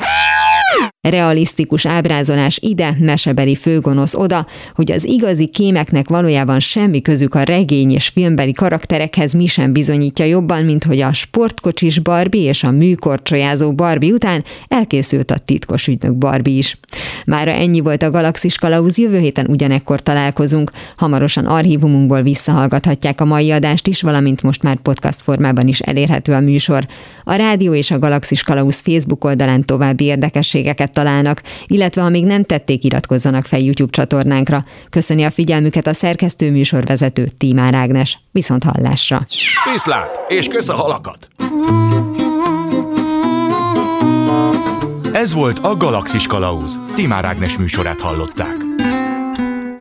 Speaker 1: Realisztikus ábrázolás ide, mesebeli főgonosz oda, hogy az igazi kémeknek valójában semmi közük a regény és filmbeli karakterekhez mi sem bizonyítja jobban, mint hogy a sportkocsis Barbie és a műkorcsolyázó Barbie után elkészült a titkos ügynök Barbie is. Mára ennyi volt a Galaxis Kalauz, jövő héten ugyanekkor találkozunk. Hamarosan archívumunkból visszahallgathatják a mai adást is, valamint most már podcast formában is elérhető a műsor. A rádió és a Galaxis Kalauz Facebook oldalán további érdekességeket találnak, illetve ha még nem tették, iratkozzanak fel YouTube csatornánkra. Köszöni a figyelmüket a szerkesztő műsorvezető Tímár Ágnes. Viszont hallásra!
Speaker 2: Viszlát, és kösz a halakat! Ez volt a Galaxis Kalauz. Timár Ágnes műsorát hallották.